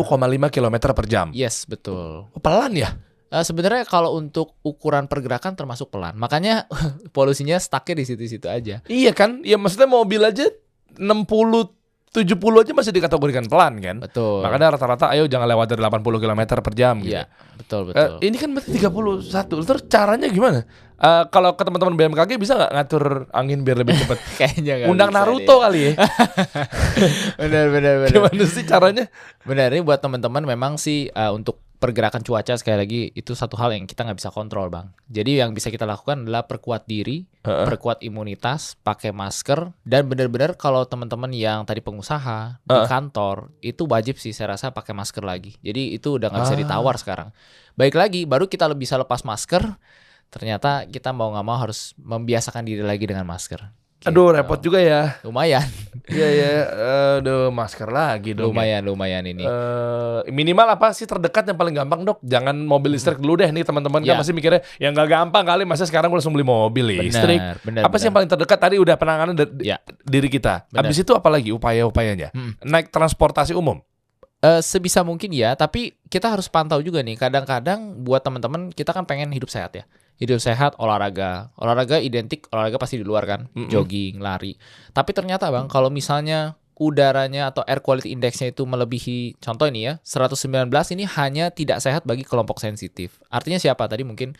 km per jam. yes, betul. Oh, pelan ya? Uh, sebenarnya kalau untuk ukuran pergerakan termasuk pelan. Makanya polusinya stucknya di situ-situ aja. Iya kan? Ya maksudnya mobil aja 60 70 aja masih dikategorikan pelan kan? Betul. Makanya rata-rata ayo jangan lewat dari 80 km per jam gitu. Iya, betul Eh, betul. ini kan berarti 31. Terus caranya gimana? Eh, kalau ke teman-teman BMKG bisa nggak ngatur angin biar lebih cepat? Kayaknya nggak Undang bisa Naruto deh. kali ya. benar benar benar. Gimana sih caranya? Benar ini buat teman-teman memang sih uh, untuk pergerakan cuaca sekali lagi itu satu hal yang kita nggak bisa kontrol bang. Jadi yang bisa kita lakukan adalah perkuat diri, Heeh. perkuat imunitas, pakai masker dan benar-benar kalau teman-teman yang tadi pengusaha di Heeh. kantor itu wajib sih saya rasa pakai masker lagi. Jadi itu udah nggak bisa Ah. ditawar sekarang. Baik lagi baru kita bisa lepas masker. Ternyata kita mau nggak mau harus membiasakan diri lagi dengan masker. Aduh, Gitu. repot juga ya. Lumayan, Iya ya, aduh masker lagi dong. ya. lumayan, lumayan ini. Eh, minimal apa sih terdekat yang paling gampang dok? Jangan mobil listrik dulu deh nih teman-teman kan Ya. masih mikirnya yang nggak gampang kali masa sekarang gue langsung beli mobil listrik. Benar, benar. apa sih yang paling terdekat tadi udah penanganan Ya. diri kita. Benar. Habis itu apa lagi upaya-upayanya? Hmm. Naik transportasi umum. Eh, sebisa mungkin ya, tapi kita harus pantau juga nih. Kadang-kadang buat teman-teman kita kan pengen hidup sehat ya. Hidup sehat, olahraga. Olahraga identik olahraga pasti di luar kan, Mm-mm. jogging, lari. Tapi ternyata Bang, kalau misalnya udaranya atau air quality indexnya itu melebihi contoh ini ya, 119 ini hanya tidak sehat bagi kelompok sensitif. Artinya siapa? Tadi mungkin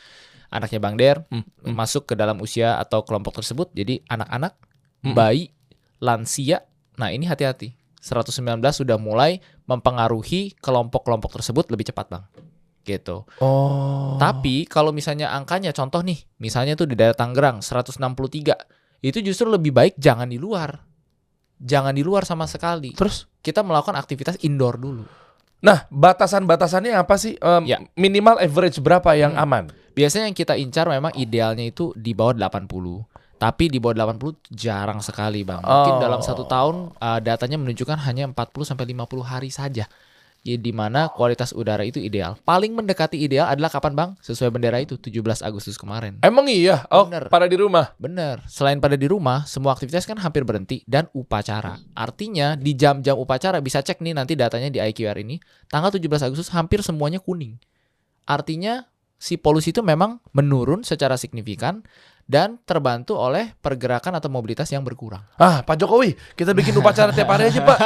anaknya Bang Der Hmm, hmm. masuk ke dalam usia atau kelompok tersebut. Jadi anak-anak, Mm-mm. bayi, lansia. Nah, ini hati-hati. 119 sudah mulai mempengaruhi kelompok-kelompok tersebut lebih cepat, Bang. Gitu. Oh. Tapi kalau misalnya angkanya contoh nih, misalnya tuh di daerah Tangerang 163, itu justru lebih baik jangan di luar. Jangan di luar sama sekali. terus, Kita melakukan aktivitas indoor dulu. nah batasan-batasannya apa sih? Em, Ya. Minimal average berapa yang Hmm. aman? Biasanya yang kita incar memang idealnya itu di bawah 80. Tapi di bawah 80 jarang sekali, Bang. Oh. Mungkin dalam satu tahun uh, datanya menunjukkan hanya 40 sampai 50 hari saja. Di mana kualitas udara itu ideal. Paling mendekati ideal adalah kapan, Bang? Sesuai bendera itu 17 Agustus kemarin. Emang iya? Oh, Bener. pada di rumah. Bener. Selain pada di rumah, semua aktivitas kan hampir berhenti dan upacara. Artinya di jam-jam upacara bisa cek nih nanti datanya di IQR ini, tanggal 17 Agustus hampir semuanya kuning. Artinya si polusi itu memang menurun secara signifikan dan terbantu oleh pergerakan atau mobilitas yang berkurang. Ah, Pak Jokowi, kita bikin upacara tiap hari aja, Pak.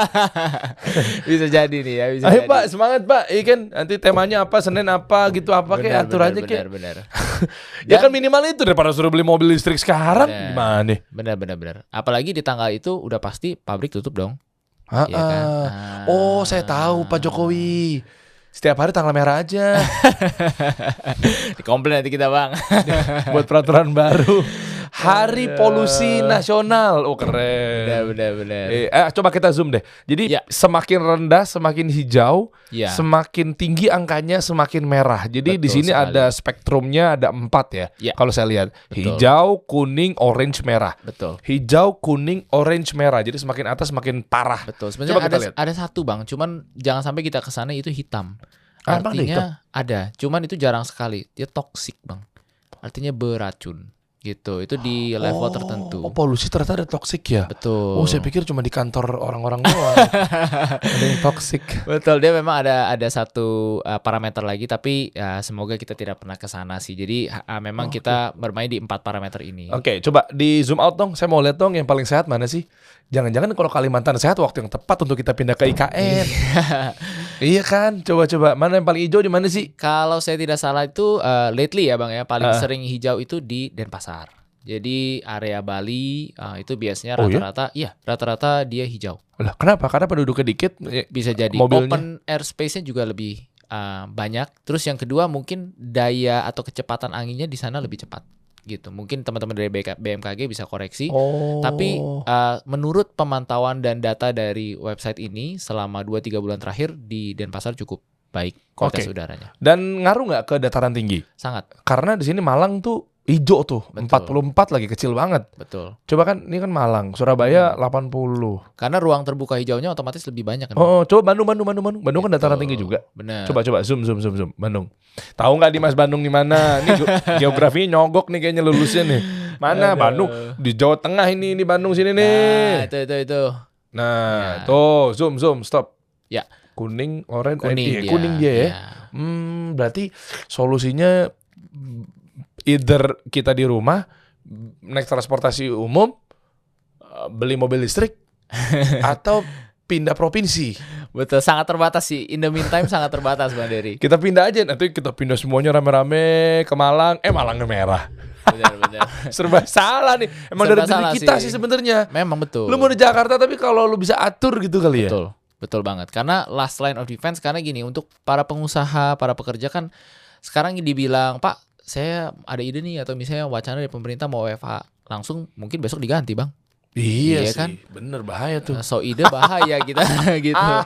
bisa jadi nih ya, bisa Ayo Pak, semangat Pak. Iya kan, nanti temanya apa, Senin apa gitu apa kayak Benar, atur benar, aja kayak. benar, benar. Ya Dan- kan minimal itu daripada suruh beli mobil listrik sekarang. Benar. Gimana nih? Benar, benar, benar. Apalagi di tanggal itu udah pasti pabrik tutup dong. Ah, Iya kan? ah. Ah. Oh, saya tahu Pak Jokowi. Setiap hari tanggal merah aja Dikomplain nanti kita, Bang. buat peraturan baru. Hari Polusi Nasional. Oh, keren. benar, benar. Eh, eh, coba kita zoom deh. Jadi Ya. semakin rendah, semakin hijau, Iya. semakin tinggi angkanya semakin merah. Jadi di Betul sini sekali. ada spektrumnya ada empat ya. Ya. Kalau saya lihat Betul. hijau, kuning, orange, merah. Betul. Hijau, kuning, orange, merah. Jadi semakin atas semakin parah. Betul. Coba Sebenarnya kita ada lihat. ada satu bang, cuman jangan sampai kita ke sana itu hitam. Ah, emang ada Artinya ada, cuman itu jarang sekali. Dia toksik bang. Artinya beracun gitu. Itu di level Oh, tertentu. Oh, polusi ternyata ada toksik ya. Betul. Oh, saya pikir cuma di kantor orang-orang doang. ada yang toksik. Betul. Dia memang ada ada satu uh, parameter lagi, tapi ya, semoga kita tidak pernah ke sana sih. Jadi uh, memang Oh, kita bermain di empat parameter ini. Oke, coba di zoom out dong. Saya mau lihat dong yang paling sehat mana sih? jangan-jangan kalau Kalimantan sehat waktu yang tepat untuk kita pindah ke IKN. Iya kan? Coba-coba mana yang paling hijau di mana sih? Kalau saya tidak salah itu eh, lately ya bang ya paling Ah. sering hijau itu di Denpasar. Jadi area Bali eh, itu biasanya Oh, ya? rata-rata iya rata-rata dia hijau. Lah, kenapa? Karena penduduknya dikit. ya, Bisa jadi Mobilnya? open airspace-nya juga lebih eh, banyak. Terus yang kedua mungkin daya atau kecepatan anginnya di sana lebih cepat gitu. Mungkin teman-teman dari BMKG bisa koreksi. Oh. Tapi uh, menurut pemantauan dan data dari website ini selama 2-3 bulan terakhir di Denpasar cukup baik kualitas Oke. udaranya. dan ngaruh nggak ke dataran tinggi? Sangat Karena di sini Malang tuh hijau tuh, Betul. 44 lagi kecil banget. betul. Coba kan ini kan Malang, Surabaya 80. Karena ruang terbuka hijaunya otomatis lebih banyak kan. Oh, oh, coba Bandung, Bandung, Bandung, Bandung. Bandung kan Gitu. dataran tinggi juga. Benar. Coba coba zoom zoom zoom zoom Bandung. Tahu nggak di Mas Bandung di mana? Ini ge- geografinya nyogok nih kayaknya lulusnya nih. Mana Aduh. Bandung? Di Jawa Tengah ini ini Bandung sini Nah, nih. itu itu itu. Nah, Ya. tuh zoom zoom stop. Ya. Kuning, oranye, Kuning eh, dia. kuning dia ya. Iya. Hmm, berarti solusinya either kita di rumah naik transportasi umum eh, beli mobil listrik atau pindah provinsi. Betul, sangat terbatas sih. In the meantime sangat terbatas Bang Dery. Kita pindah aja nanti kita pindah semuanya rame-rame ke Malang. Eh Malangnya merah. Benar benar. Serba salah nih. Emang Serba dari diri kita sih. sih sebenarnya. Memang betul. Lu mau di Jakarta tapi kalau lu bisa atur gitu kali ya. Betul, betul banget. Karena last line of defense karena gini untuk para pengusaha, para pekerja kan sekarang dibilang Pak, saya ada ide nih atau misalnya wacana dari pemerintah mau WFH langsung mungkin besok diganti bang. Iya, Iya sih. kan? Bener bahaya tuh. Nah, so ide bahaya kita gitu. Ya,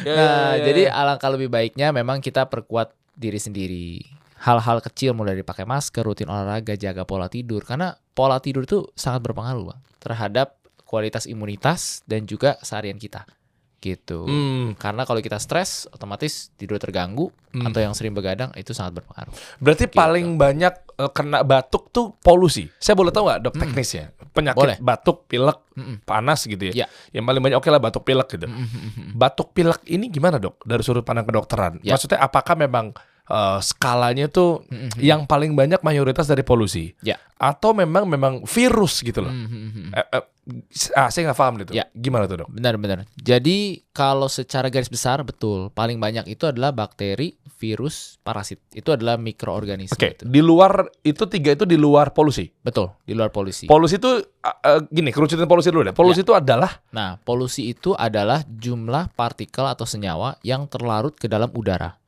Nah, ya, ya, jadi ya. alangkah lebih baiknya memang kita perkuat diri sendiri. Hal-hal kecil mulai dari pakai masker, rutin olahraga, jaga pola tidur karena pola tidur itu sangat berpengaruh bang terhadap kualitas imunitas dan juga seharian kita. Gitu. Hmm, Karena kalau kita stres, otomatis tidur terganggu Hmm. atau yang sering begadang itu sangat berpengaruh. berarti Gitu. paling banyak eh, kena batuk tuh polusi. Saya boleh tahu nggak dok Hmm. teknisnya? Penyakit Boleh. batuk, pilek, Mm-mm. panas gitu ya. Ya. Yang paling banyak oke lah batuk pilek gitu. Mm-mm. Batuk pilek ini gimana dok dari sudut pandang kedokteran? Ya. Maksudnya apakah memang eh, skalanya tuh Mm-mm. yang paling banyak mayoritas dari polusi? Ya. Atau memang memang virus gitu loh? Mm-mm. Eh, eh, ah, saya nggak paham gitu. Ya. Gimana tuh dok? Benar-benar. Jadi kalau secara garis besar betul, paling banyak itu adalah bakteri, virus, parasit. Itu adalah mikroorganisme. Oke, itu. di luar itu tiga itu di luar polusi. Betul, di luar polusi. Polusi itu eh, gini, kerucutan polusi dulu deh. Polusi itu adalah nah, polusi itu adalah jumlah partikel atau senyawa yang terlarut ke dalam udara.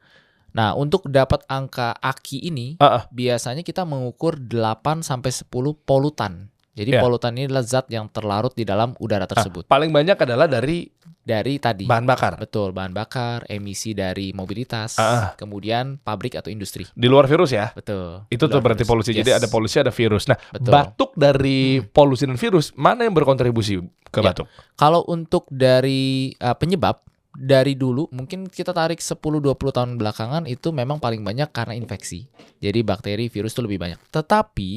Nah, untuk dapat angka AKI ini Ah, ah. biasanya kita mengukur 8 sampai 10 polutan. Jadi Ya. polutan ini adalah zat yang terlarut di dalam udara tersebut. paling banyak adalah dari Dari tadi. bahan bakar. Betul, bahan bakar, emisi dari mobilitas, Ah, ah. kemudian pabrik atau industri. Di luar virus ya. Betul. Itu tuh berarti virus. polusi. Jadi Yes. ada polusi, ada virus. Nah, Betul. batuk dari polusi dan virus mana yang berkontribusi ke Ya. batuk? Kalau untuk dari uh, penyebab dari dulu mungkin kita tarik 10-20 tahun belakangan itu memang paling banyak karena infeksi. Jadi bakteri, virus itu lebih banyak. Tetapi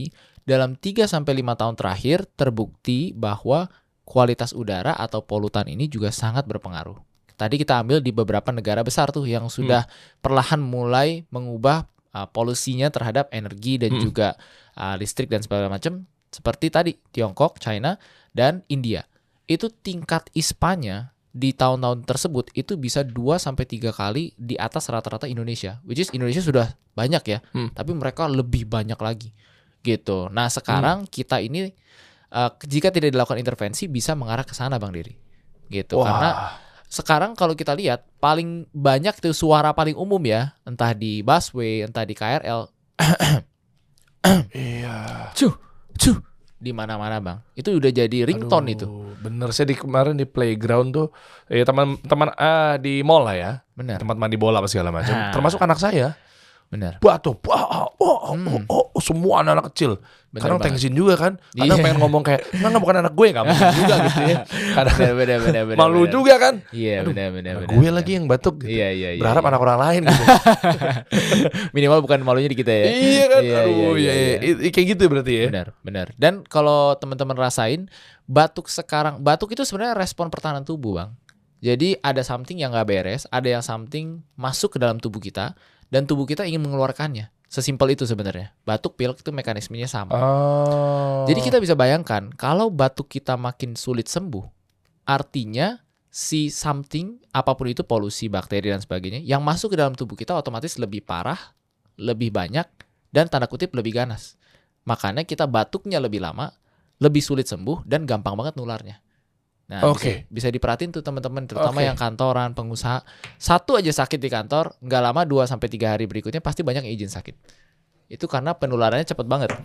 dalam 3 sampai 5 tahun terakhir terbukti bahwa kualitas udara atau polutan ini juga sangat berpengaruh. Tadi kita ambil di beberapa negara besar tuh yang sudah perlahan mulai mengubah uh, polusinya terhadap energi dan Mm-mm. juga uh, listrik dan segala macam seperti tadi Tiongkok, China dan India. Itu tingkat ISPA-nya di tahun-tahun tersebut itu bisa 2 sampai 3 kali di atas rata-rata Indonesia. Which is Indonesia sudah banyak ya, Hmm. tapi mereka lebih banyak lagi. Gitu. Nah, sekarang kita ini uh, jika tidak dilakukan intervensi bisa mengarah ke sana Bang Diri. Gitu. Karena sekarang kalau kita lihat paling banyak itu suara paling umum ya, entah di busway, entah di KRL, iya. cuh, cuh, di mana-mana bang. Itu udah jadi ringtone Aduh, itu, Bener saya di kemarin di playground tuh ya teman-teman ah, di mall lah ya, benar, tempat mandi bola apa segala macam. Nah. Termasuk anak saya. Benar, Batuk, wah, oh, oh, Hmm. oh, oh, semua anak-anak kecil. benar Kadang banget. tensin juga kan. Kadang Iya. pengen ngomong kayak, enggak, enggak bukan anak gue, nggak mungkin juga gitu ya. Kadang benar, benar, benar, benar, malu benar. juga kan. Iya, benar, benar, benar. gue benar. lagi yang batuk gitu. Iya, iya, iya. Berharap iya. anak orang lain gitu. minimal bukan malunya di kita ya. iya kan. Iya, Aduh, iya, iya, iya, iya. I- Kayak gitu berarti ya. Benar, benar. Dan kalau teman-teman rasain batuk sekarang, batuk itu sebenarnya respon pertahanan tubuh, Bang. Jadi ada something yang nggak beres, ada yang something masuk ke dalam tubuh kita dan tubuh kita ingin mengeluarkannya. Sesimpel itu sebenarnya. Batuk pilek itu mekanismenya sama. Oh. Jadi kita bisa bayangkan kalau batuk kita makin sulit sembuh, artinya si something apa pun itu polusi bakteri dan sebagainya yang masuk ke dalam tubuh kita otomatis lebih parah, lebih banyak dan tanda kutip lebih ganas. Makanya kita batuknya lebih lama, lebih sulit sembuh dan gampang banget nularnya. Nah, Oke. bisa, bisa diperhatiin tuh teman-teman terutama Oke. yang kantoran, pengusaha. Satu aja sakit di kantor, nggak lama 2 sampai 3 hari berikutnya pasti banyak izin sakit. Itu karena penularannya cepet banget.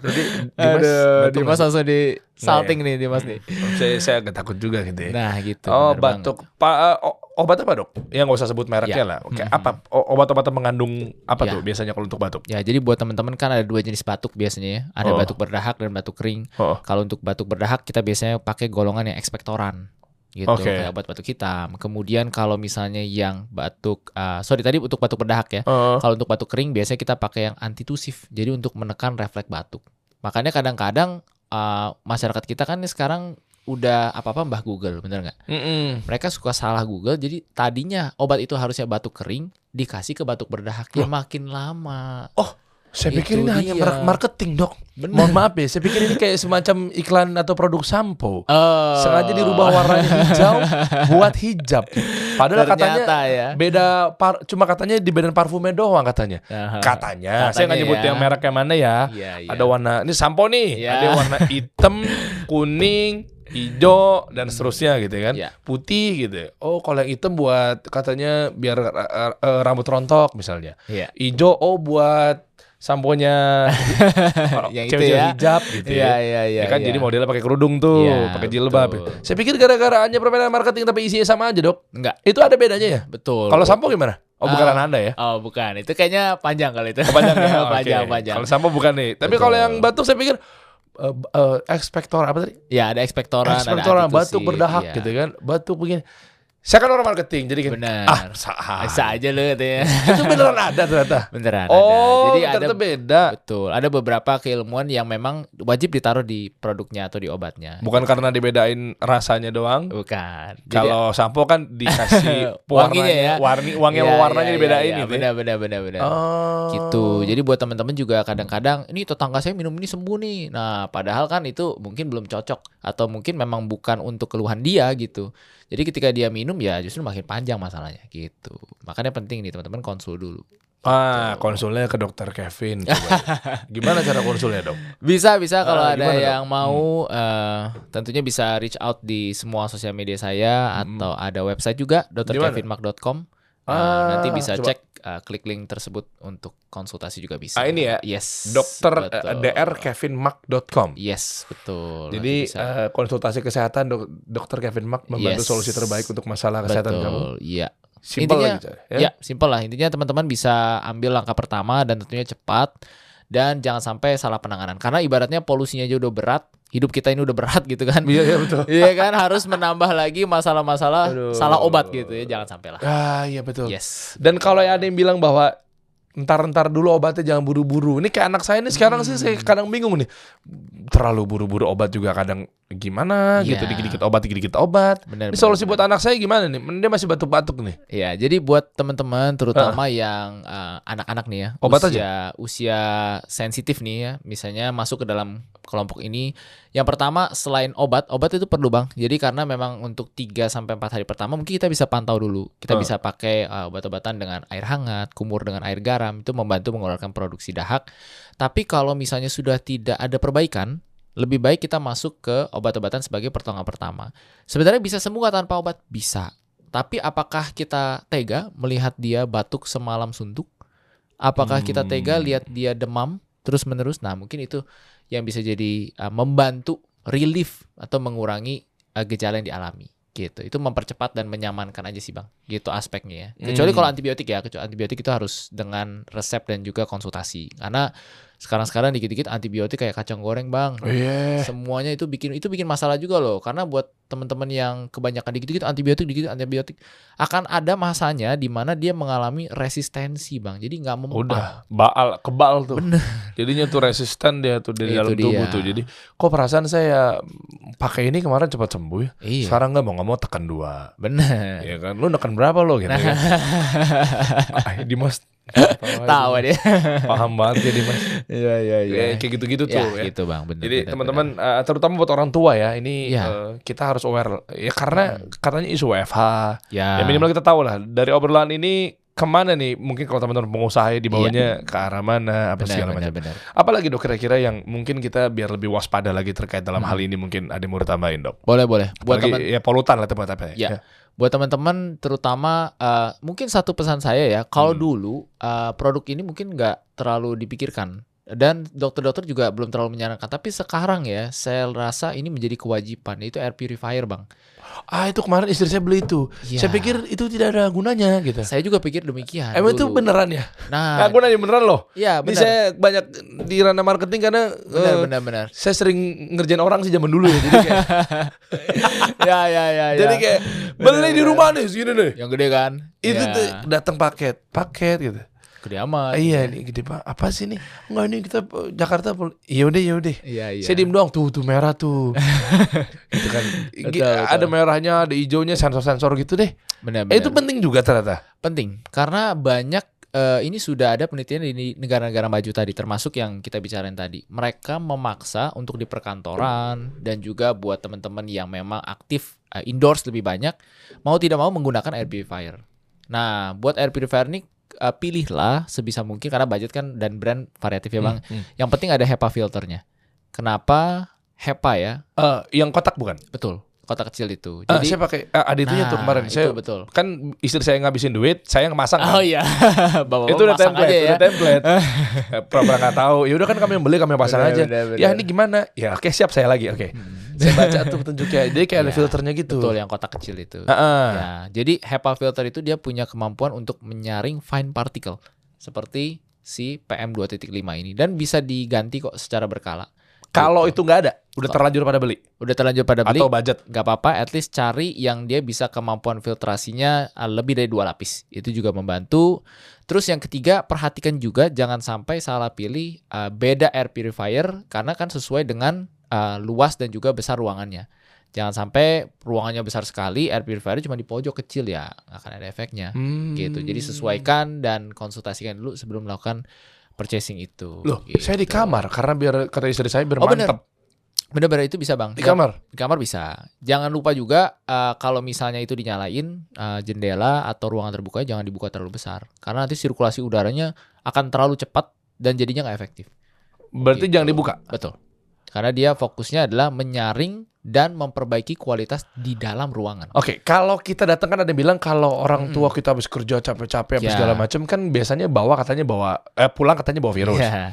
Jadi Aduh, Dimas sih? langsung di salting nih Dimas nih. saya, saya agak takut juga gitu ya. Nah, gitu. oh, batuk. Pa, o- obat apa, Dok? Ya nggak usah sebut mereknya Ya. lah. Oke, Mhm. apa o- obat-obatan mengandung apa Ya. tuh biasanya kalau untuk batuk? Ya, jadi buat teman-teman kan ada dua jenis batuk biasanya ya. Ada Oh. batuk berdahak dan batuk kering. Oh. Kalau untuk batuk berdahak kita biasanya pakai golongan yang ekspektoran gitu Oke. kayak obat batuk hitam. Kemudian kalau misalnya yang batuk uh, sorry tadi untuk batuk berdahak ya. Oh. Kalau untuk batuk kering biasanya kita pakai yang antitusif. Jadi untuk menekan refleks batuk. Makanya kadang-kadang uh, masyarakat kita kan sekarang udah apa-apa mbah Google, bener nggak? Mm-mm. Mereka suka salah Google. Jadi tadinya obat itu harusnya batuk kering dikasih ke batuk berdahak ya makin lama. Saya Itu pikir ini hanya dia. merek marketing, Dok. Bener. Mohon maaf ya, saya pikir ini kayak semacam iklan atau produk sampo. Oh. Sengaja dirubah warnanya hijau buat hijab. Padahal katanya Ternyata ya. beda par, cuma katanya di badan parfumnya doang katanya. Aha. Katanya, saya nggak Katanya nyebut ya. yang mereknya mana ya. Iya, iya. Ada warna ini sampo nih, Iya. ada warna hitam, kuning, hijau dan seterusnya gitu kan. Iya. Putih gitu. Oh, kalau yang hitam buat katanya biar eh, eh, rambut rontok misalnya. Iya. Hijau oh buat samponya Yang itu cewek-cewek ya. hijab gitu Iya, ya. iya, iya. Ya kan iya. jadi modelnya pakai kerudung tuh, Iya, pakai jilbab. betul. Saya pikir gara-gara hanya permainan marketing tapi isinya sama aja, Dok. Enggak, Itu ada bedanya ya? betul. Kalau sampo gimana? Oh, bukan Ah. Anda ya? Oh, bukan. Itu kayaknya panjang kali itu. Oh, panjang ya? Oke. panjang, panjang. Kalau sampo bukan nih. Tapi kalau yang batuk saya pikir eh eh, ekspektor apa tadi? Ya, ada ekspektoran, Ekspektoran ada batuk berdahak iya. gitu kan. Batuk begini. Saya kan orang marketing jadi kan. Benar. Ah, sah. Bisa aja lu katanya. Itu beneran ada ternyata. Beneran Oh, ada. Jadi ada ternyata beda. betul. Ada beberapa keilmuan yang memang wajib ditaruh di produknya atau di obatnya. Bukan karena dibedain rasanya doang. Bukan. Jadi- Kalau sampo kan dikasih Wanginya ya. warni, wangi Iya, warnanya iya, dibedain iya, gitu. ya. Benar, benar, benar, benar. Oh. gitu. Jadi buat teman-teman juga kadang-kadang ini tetangga saya minum ini sembuh nih. Nah, padahal kan itu mungkin belum cocok atau mungkin memang bukan untuk keluhan dia gitu. Jadi ketika dia minum ya justru makin panjang masalahnya gitu. Makanya penting nih teman-teman konsul dulu. Ah, konsulnya ke dokter Kevin. Gimana cara konsulnya dok? Bisa bisa kalau Ah, ada gimana, Dok? yang mau eh, tentunya bisa reach out di semua sosial media saya atau ada website juga Hmm. Ah, nanti bisa coba. cek eh, klik link tersebut untuk konsultasi juga bisa. Ah, ini ya? Yes. Dokter eh, drkevinmark.com. Yes, betul. Jadi eh, konsultasi kesehatan dok, dokter Kevin Mark membantu Yes. solusi terbaik untuk masalah kesehatan betul. kamu. Iya. Simpel Intinya- aja. Ya, simpel lah. Intinya teman-teman bisa ambil langkah pertama dan tentunya cepat dan jangan sampai salah penanganan. Karena ibaratnya polusinya aja udah berat, hidup kita ini udah berat gitu kan. Iya, iya betul. Iya kan harus menambah lagi masalah-masalah salah obat gitu ya. Jangan sampai lah. Ah, iya betul. Yes. Dan kalau ada yang bilang bahwa entar-entar dulu obatnya jangan buru-buru. Ini kayak anak saya ini sekarang sih saya kadang bingung nih. Terlalu buru-buru obat juga kadang gimana gitu Iya. dikit-dikit obat dikit-dikit obat. Benar. Ini solusi buat anak saya gimana nih? Dia masih batuk-batuk nih. Ya, jadi buat teman-teman terutama yang eh, anak-anak nih ya, Obat usia usia sensitif nih ya, misalnya masuk ke dalam kelompok ini. Yang pertama selain obat, obat itu perlu Bang. Jadi karena memang untuk 3 sampai 4 hari pertama mungkin kita bisa pantau dulu. Kita Eh. bisa pakai eh, obat-obatan dengan air hangat, kumur dengan air garam, itu membantu mengeluarkan produksi dahak. Tapi kalau misalnya sudah tidak ada perbaikan, lebih baik kita masuk ke obat-obatan sebagai pertolongan pertama. Sebenarnya bisa sembuh nggak tanpa obat? Bisa. Tapi apakah kita tega melihat dia batuk semalam suntuk? Apakah kita tega Hmm. lihat dia demam terus-menerus? Nah, mungkin itu yang bisa jadi uh, membantu relief atau mengurangi uh, gejala yang dialami. Gitu. Itu mempercepat dan menyamankan aja sih, Bang. Gitu aspeknya ya. Kecuali Hmm. kalau antibiotik ya, kecuali antibiotik itu harus dengan resep dan juga konsultasi. Karena sekarang-sekarang dikit-dikit antibiotik kayak kacang goreng, Bang. Oh iya. Semuanya itu bikin itu bikin masalah juga loh. Karena buat teman-teman yang kebanyakan dikit-dikit antibiotik, dikit antibiotik akan ada masanya di mana dia mengalami resistensi, Bang. Jadi nggak mempan. Udah baal kebal tuh. Bener. Jadinya tuh resisten dia tuh di Itu dalam tubuh dia. tuh. Jadi kok perasaan saya pakai ini kemarin cepat sembuh ya. Iya. Sekarang nggak mau nggak mau tekan dua. Bener. Ya kan, lu nekan berapa lo gitu kan? Ah, Dimas Tahu dia. Paham banget jadi mas. Iya iya Ya, kayak gitu-gitu tuh Ya, ya. gitu bang. Bener, Jadi teman-teman eh, terutama buat orang tua ya ini Iya. eh, kita harus aware ya karena katanya isu WFH. Ya. ya minimal kita tahu lah dari obrolan ini ke mana nih mungkin kalau teman-teman pengusaha ya dibawanya ke arah mana apa benar, segala benar, macam. benar. Apalagi dok kira-kira yang mungkin kita biar lebih waspada lagi terkait dalam hal ini mungkin ada yang mau ditambahin dok. Boleh boleh. Buat Apalagi teman ya polutan lah tempat apa Ya. buat teman-teman terutama eh, mungkin satu pesan saya ya kalau Hmm. dulu eh, produk ini mungkin nggak terlalu dipikirkan dan dokter-dokter juga belum terlalu menyarankan tapi sekarang ya saya rasa ini menjadi kewajiban yaitu air purifier bang Ah itu kemarin istri saya beli itu. Ya. Saya pikir itu tidak ada gunanya gitu. saya juga pikir demikian Emang itu dulu. beneran ya? nah Nah, gunanya beneran loh. ya Ini benar saya banyak di ranah marketing karena benar eh, benar benar saya sering ngerjain orang sih zaman dulu ya. Jadi kayak, ya ya ya jadi ya. kayak beli di rumah nih segini nih. yang gede kan Itu Ya, datang paket, paket gitu. Gede amat Ah, iya ini gede pak. Apa sih nih? Enggak ini kita eh, Jakarta. Iya udah, ya udah. iya iya Saya diem doang tuh, tuh merah tuh. gitu kan. Betul, betul. Ada merahnya, ada hijaunya, sensor-sensor gitu deh. benar Eh, benar itu penting juga ternyata. penting karena banyak eh, ini sudah ada penelitian di negara-negara maju tadi termasuk yang kita bicarain tadi mereka memaksa untuk di perkantoran dan juga buat teman-teman yang memang aktif eh, indoors lebih banyak mau tidak mau menggunakan air purifier nah buat air purifier ini eh, pilihlah sebisa mungkin karena budget kan dan brand variatif ya bang Hmm, hmm. yang penting ada HEPA filternya kenapa HEPA ya Eh, yang kotak bukan? betul kotak kecil itu Ah, jadi saya pakai ah, ada itunya tuh Nah, kemarin. itu Saya betul kan istri saya ngabisin duit, saya ngemasang. kan. oh iya bapak itu udah template, udah template. Pura-pura nggak tahu. Ya udah kan kami yang beli, kami yang pasang Bener, aja. bener, bener. Ya ini gimana? Ya oke siap saya lagi. Oke. Saya baca tuh petunjuknya. Dia kayak ada Iya, filternya gitu. Betul yang kotak kecil itu. Ah, ah. Ya, jadi HEPA filter itu dia punya kemampuan untuk menyaring fine particle seperti si PM2.5 ini dan bisa diganti kok secara berkala. Kalau Gitu. itu nggak ada, udah terlanjur pada beli Udah terlanjur pada beli, atau budget. nggak apa-apa, at least cari yang dia bisa kemampuan filtrasinya uh, lebih dari dua lapis. Itu juga membantu. Terus yang ketiga, perhatikan juga jangan sampai salah pilih uh, beda air purifier karena kan sesuai dengan uh, luas dan juga besar ruangannya. Jangan sampai ruangannya besar sekali, air purifier cuma di pojok kecil ya, nggak akan ada efeknya. Hmm. Gitu. Jadi sesuaikan dan konsultasikan dulu sebelum melakukan purchasing itu. Loh, Gitu. saya di kamar karena biar kata istri saya biar Oh, bener. Bener-bener itu bisa bang. Di kamar. Di kamar bisa. Jangan lupa juga eh, kalau misalnya itu dinyalain eh, jendela atau ruangan terbuka jangan dibuka terlalu besar karena nanti sirkulasi udaranya akan terlalu cepat dan jadinya nggak efektif. Berarti Gitu. jangan dibuka. Betul. Karena dia fokusnya adalah menyaring dan memperbaiki kualitas di dalam ruangan. Oke, kalau kita datang kan ada yang bilang kalau orang Mm. tua kita habis kerja capek-capek Ya. segala macam kan biasanya bawa katanya bawa eh, pulang katanya bawa virus. Iya.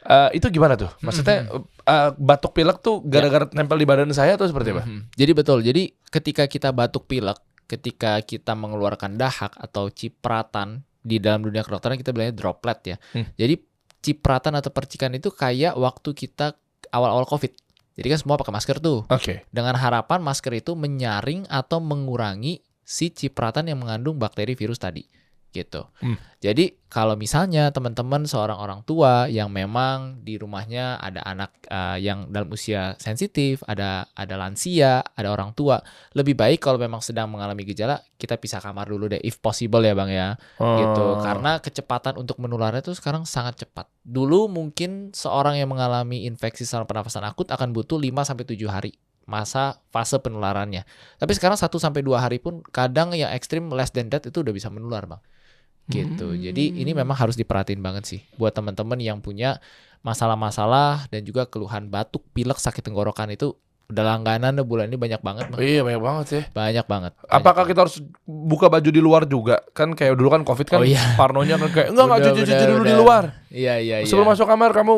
Eh, itu gimana tuh? Maksudnya eh, batuk pilek tuh gara-gara nempel di badan saya atau seperti apa? Mhm. Jadi betul. Jadi ketika kita batuk pilek, ketika kita mengeluarkan dahak atau cipratan di dalam dunia kedokteran kita bilangnya droplet ya. Hmm. Jadi cipratan atau percikan itu kayak waktu kita awal-awal COVID. Jadi kan semua pakai masker tuh. Oke. Dengan harapan masker itu menyaring atau mengurangi si cipratan yang mengandung bakteri virus tadi. Gitu. Hmm. Jadi kalau misalnya teman-teman seorang orang tua yang memang di rumahnya ada anak eh, yang dalam usia sensitif, ada ada lansia, ada orang tua, lebih baik kalau memang sedang mengalami gejala kita pisah kamar dulu deh if possible ya Bang ya gitu Oh. karena kecepatan untuk menularnya itu sekarang sangat cepat. Dulu mungkin seorang yang mengalami infeksi saluran pernafasan akut akan butuh 5 sampai 7 hari masa fase penularannya. Tapi sekarang 1 sampai 2 hari pun kadang yang ekstrim less than that itu udah bisa menular, Bang. Gitu. Hmm. Jadi ini memang harus diperhatiin banget sih buat teman-teman yang punya masalah-masalah dan juga keluhan batuk, pilek, sakit tenggorokan itu udah langganan deh bulan ini banyak banget, Bang. Iya banyak banget ya. Banyak banget. Banyak Apakah banget. kita harus buka baju di luar juga? Kan kayak dulu kan covid kan Oh, iya. parnonya kan kayak enggak enggak cuci cuci udah, dulu di udah. luar. Iya, iya, iya. Sebelum masuk kamar kamu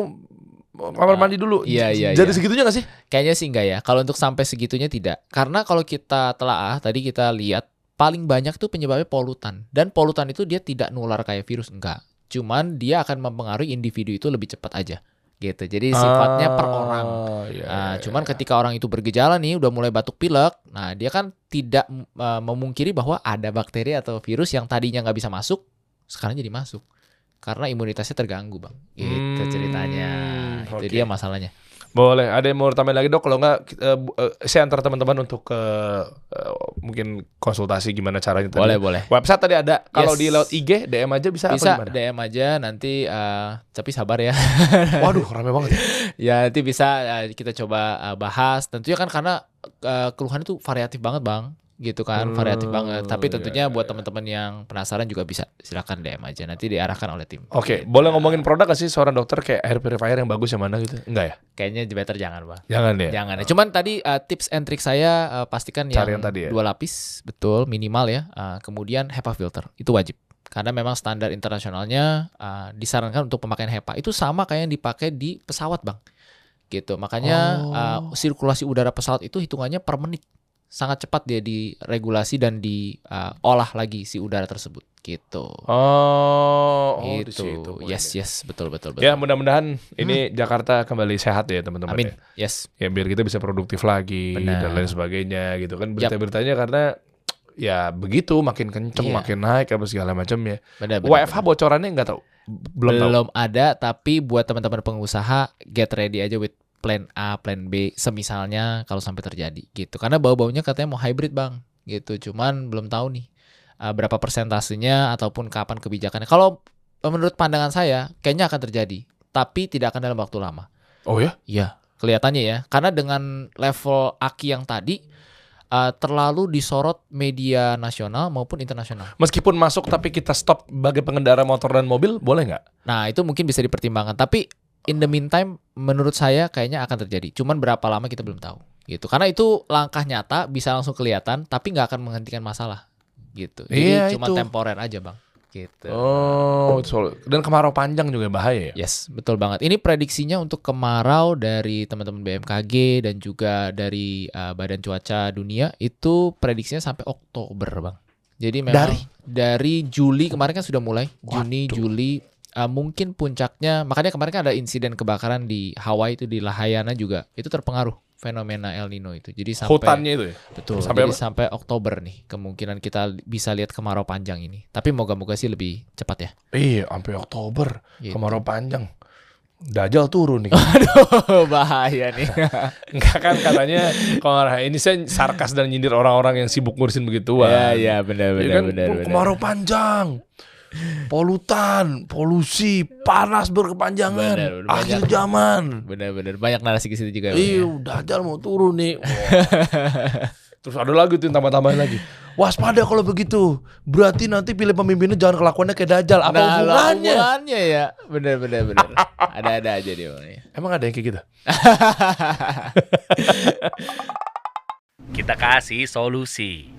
kamar mandi dulu. Iya, iya, Jadi iya. segitunya gak sih? Kayaknya sih enggak ya. Kalau untuk sampai segitunya tidak. Karena kalau kita telaah, tadi kita lihat paling banyak tuh penyebabnya polutan. Dan polutan itu dia tidak nular kayak virus, enggak. Cuman dia akan mempengaruhi individu itu lebih cepat aja. Gitu. Jadi sifatnya per orang. Ah, iya, Nah, iya, cuman iya. ketika orang itu bergejala nih, udah mulai batuk pilek, nah dia kan tidak uh, memungkiri bahwa ada bakteri atau virus yang tadinya nggak bisa masuk, sekarang jadi masuk. Karena imunitasnya terganggu, bang. Gitu Hmm, ceritanya. Itu oke. dia masalahnya. Boleh. Ada yang mau tambahin lagi dok? Kalau nggak, bu- eh, saya antar teman-teman untuk ke eh, mungkin konsultasi gimana caranya tadi. Boleh, boleh. Website tadi ada. Kalau Yes. di lewat IG, DM aja bisa, Bisa apa? DM aja nanti eh, tapi sabar ya. Waduh, rame banget. ya. ya nanti bisa eh, kita coba eh, bahas. Tentunya kan karena eh, keluhan itu variatif banget bang, gitu kan, Hmm, variatif banget. Tapi iya, tentunya iya, buat iya. teman-teman yang penasaran juga bisa silakan DM aja. Nanti diarahkan oleh tim. Oke, Gitu. boleh ngomongin produk gak sih seorang dokter kayak air purifier yang bagus yang mana gitu? Enggak ya? Kayaknya better jangan bang. Jangan ya. Jangan ya. Cuman tadi eh, tips and trick saya eh, pastikan Cari yang, yang tadi ya. dua lapis, betul minimal ya. Eh, kemudian HEPA filter itu wajib. Karena memang standar internasionalnya eh, disarankan untuk pemakaian HEPA itu sama kayak yang dipakai di pesawat bang. Gitu. Makanya Oh. sirkulasi udara pesawat itu hitungannya per menit. Sangat cepat dia diregulasi dan diolah lagi si udara tersebut. Gitu. Oh, oh gitu. situ. yes, yes, betul, betul, betul. Ya mudah-mudahan ini Jakarta kembali sehat ya teman-teman. Amin. Ya. Yes. ya biar kita bisa produktif lagi Benar. dan lain sebagainya gitu kan berita-beritanya karena ya begitu makin kenceng Iya. makin naik apa segala macam ya. Benar, benar, WFH benar. bocorannya nggak tahu. Belum, belum, tahu. ada tapi buat teman-teman pengusaha get ready aja with plan A, plan B semisalnya kalau sampai terjadi gitu. Karena bau-baunya katanya mau hybrid, Bang. Gitu. Cuman belum tahu nih uh, berapa persentasenya ataupun kapan kebijakannya. Kalau uh, menurut pandangan saya kayaknya akan terjadi, tapi tidak akan dalam waktu lama. Oh ya? Iya, kelihatannya ya. Karena dengan level aki yang tadi uh, terlalu disorot media nasional maupun internasional. Meskipun masuk tapi kita stop sebagai pengendara motor dan mobil boleh nggak? Nah, itu mungkin bisa dipertimbangkan. Tapi in the meantime, menurut saya kayaknya akan terjadi. Cuman berapa lama kita belum tahu. Gitu. Karena itu langkah nyata, bisa langsung kelihatan, tapi nggak akan menghentikan masalah. Gitu. Jadi Iya, cuma itu. temporer aja, bang. Gitu. Oh, soal- dan kemarau panjang juga bahaya ya. Yes, betul banget. Ini prediksinya untuk kemarau dari teman-teman BMKG dan juga dari uh, Badan Cuaca Dunia itu prediksinya sampai Oktober, Bang. Jadi memang Dari? dari, Juli kemarin kan sudah mulai, Juni, Waduh. Juli uh, mungkin puncaknya makanya kemarin kan ada insiden kebakaran di Hawaii itu di Lahayana juga. Itu terpengaruh fenomena El Nino itu. Jadi sampai Hutannya itu ya. betul. sampai jadi apa? sampai Oktober nih kemungkinan kita bisa lihat kemarau panjang ini. Tapi moga-moga sih lebih cepat ya. Iya, sampai Oktober Gitu. kemarau panjang. Dajal turun nih. Aduh, bahaya nih. Enggak kan katanya kalau ini saya sarkas dan nyindir orang-orang yang sibuk ngurusin begituan. Iya, iya, benar Ya benar kan, benar benar. kemarau panjang, polutan, polusi, panas berkepanjangan, Benar, benar, akhir banyak. zaman. Benar banyak narasi ke situ juga. Iya, ya. Dajjal mau turun nih. Terus ada lagi tuh tambah-tambahin lagi. Waspada kalau begitu. Berarti nanti pilih pemimpinnya jangan kelakuannya kayak Dajjal. Apa Nah, hubungannya? hubungannya ya. Benar benar benar. Ada-ada aja dia. Bang, ya. Emang ada yang kayak gitu? Kita kasih solusi.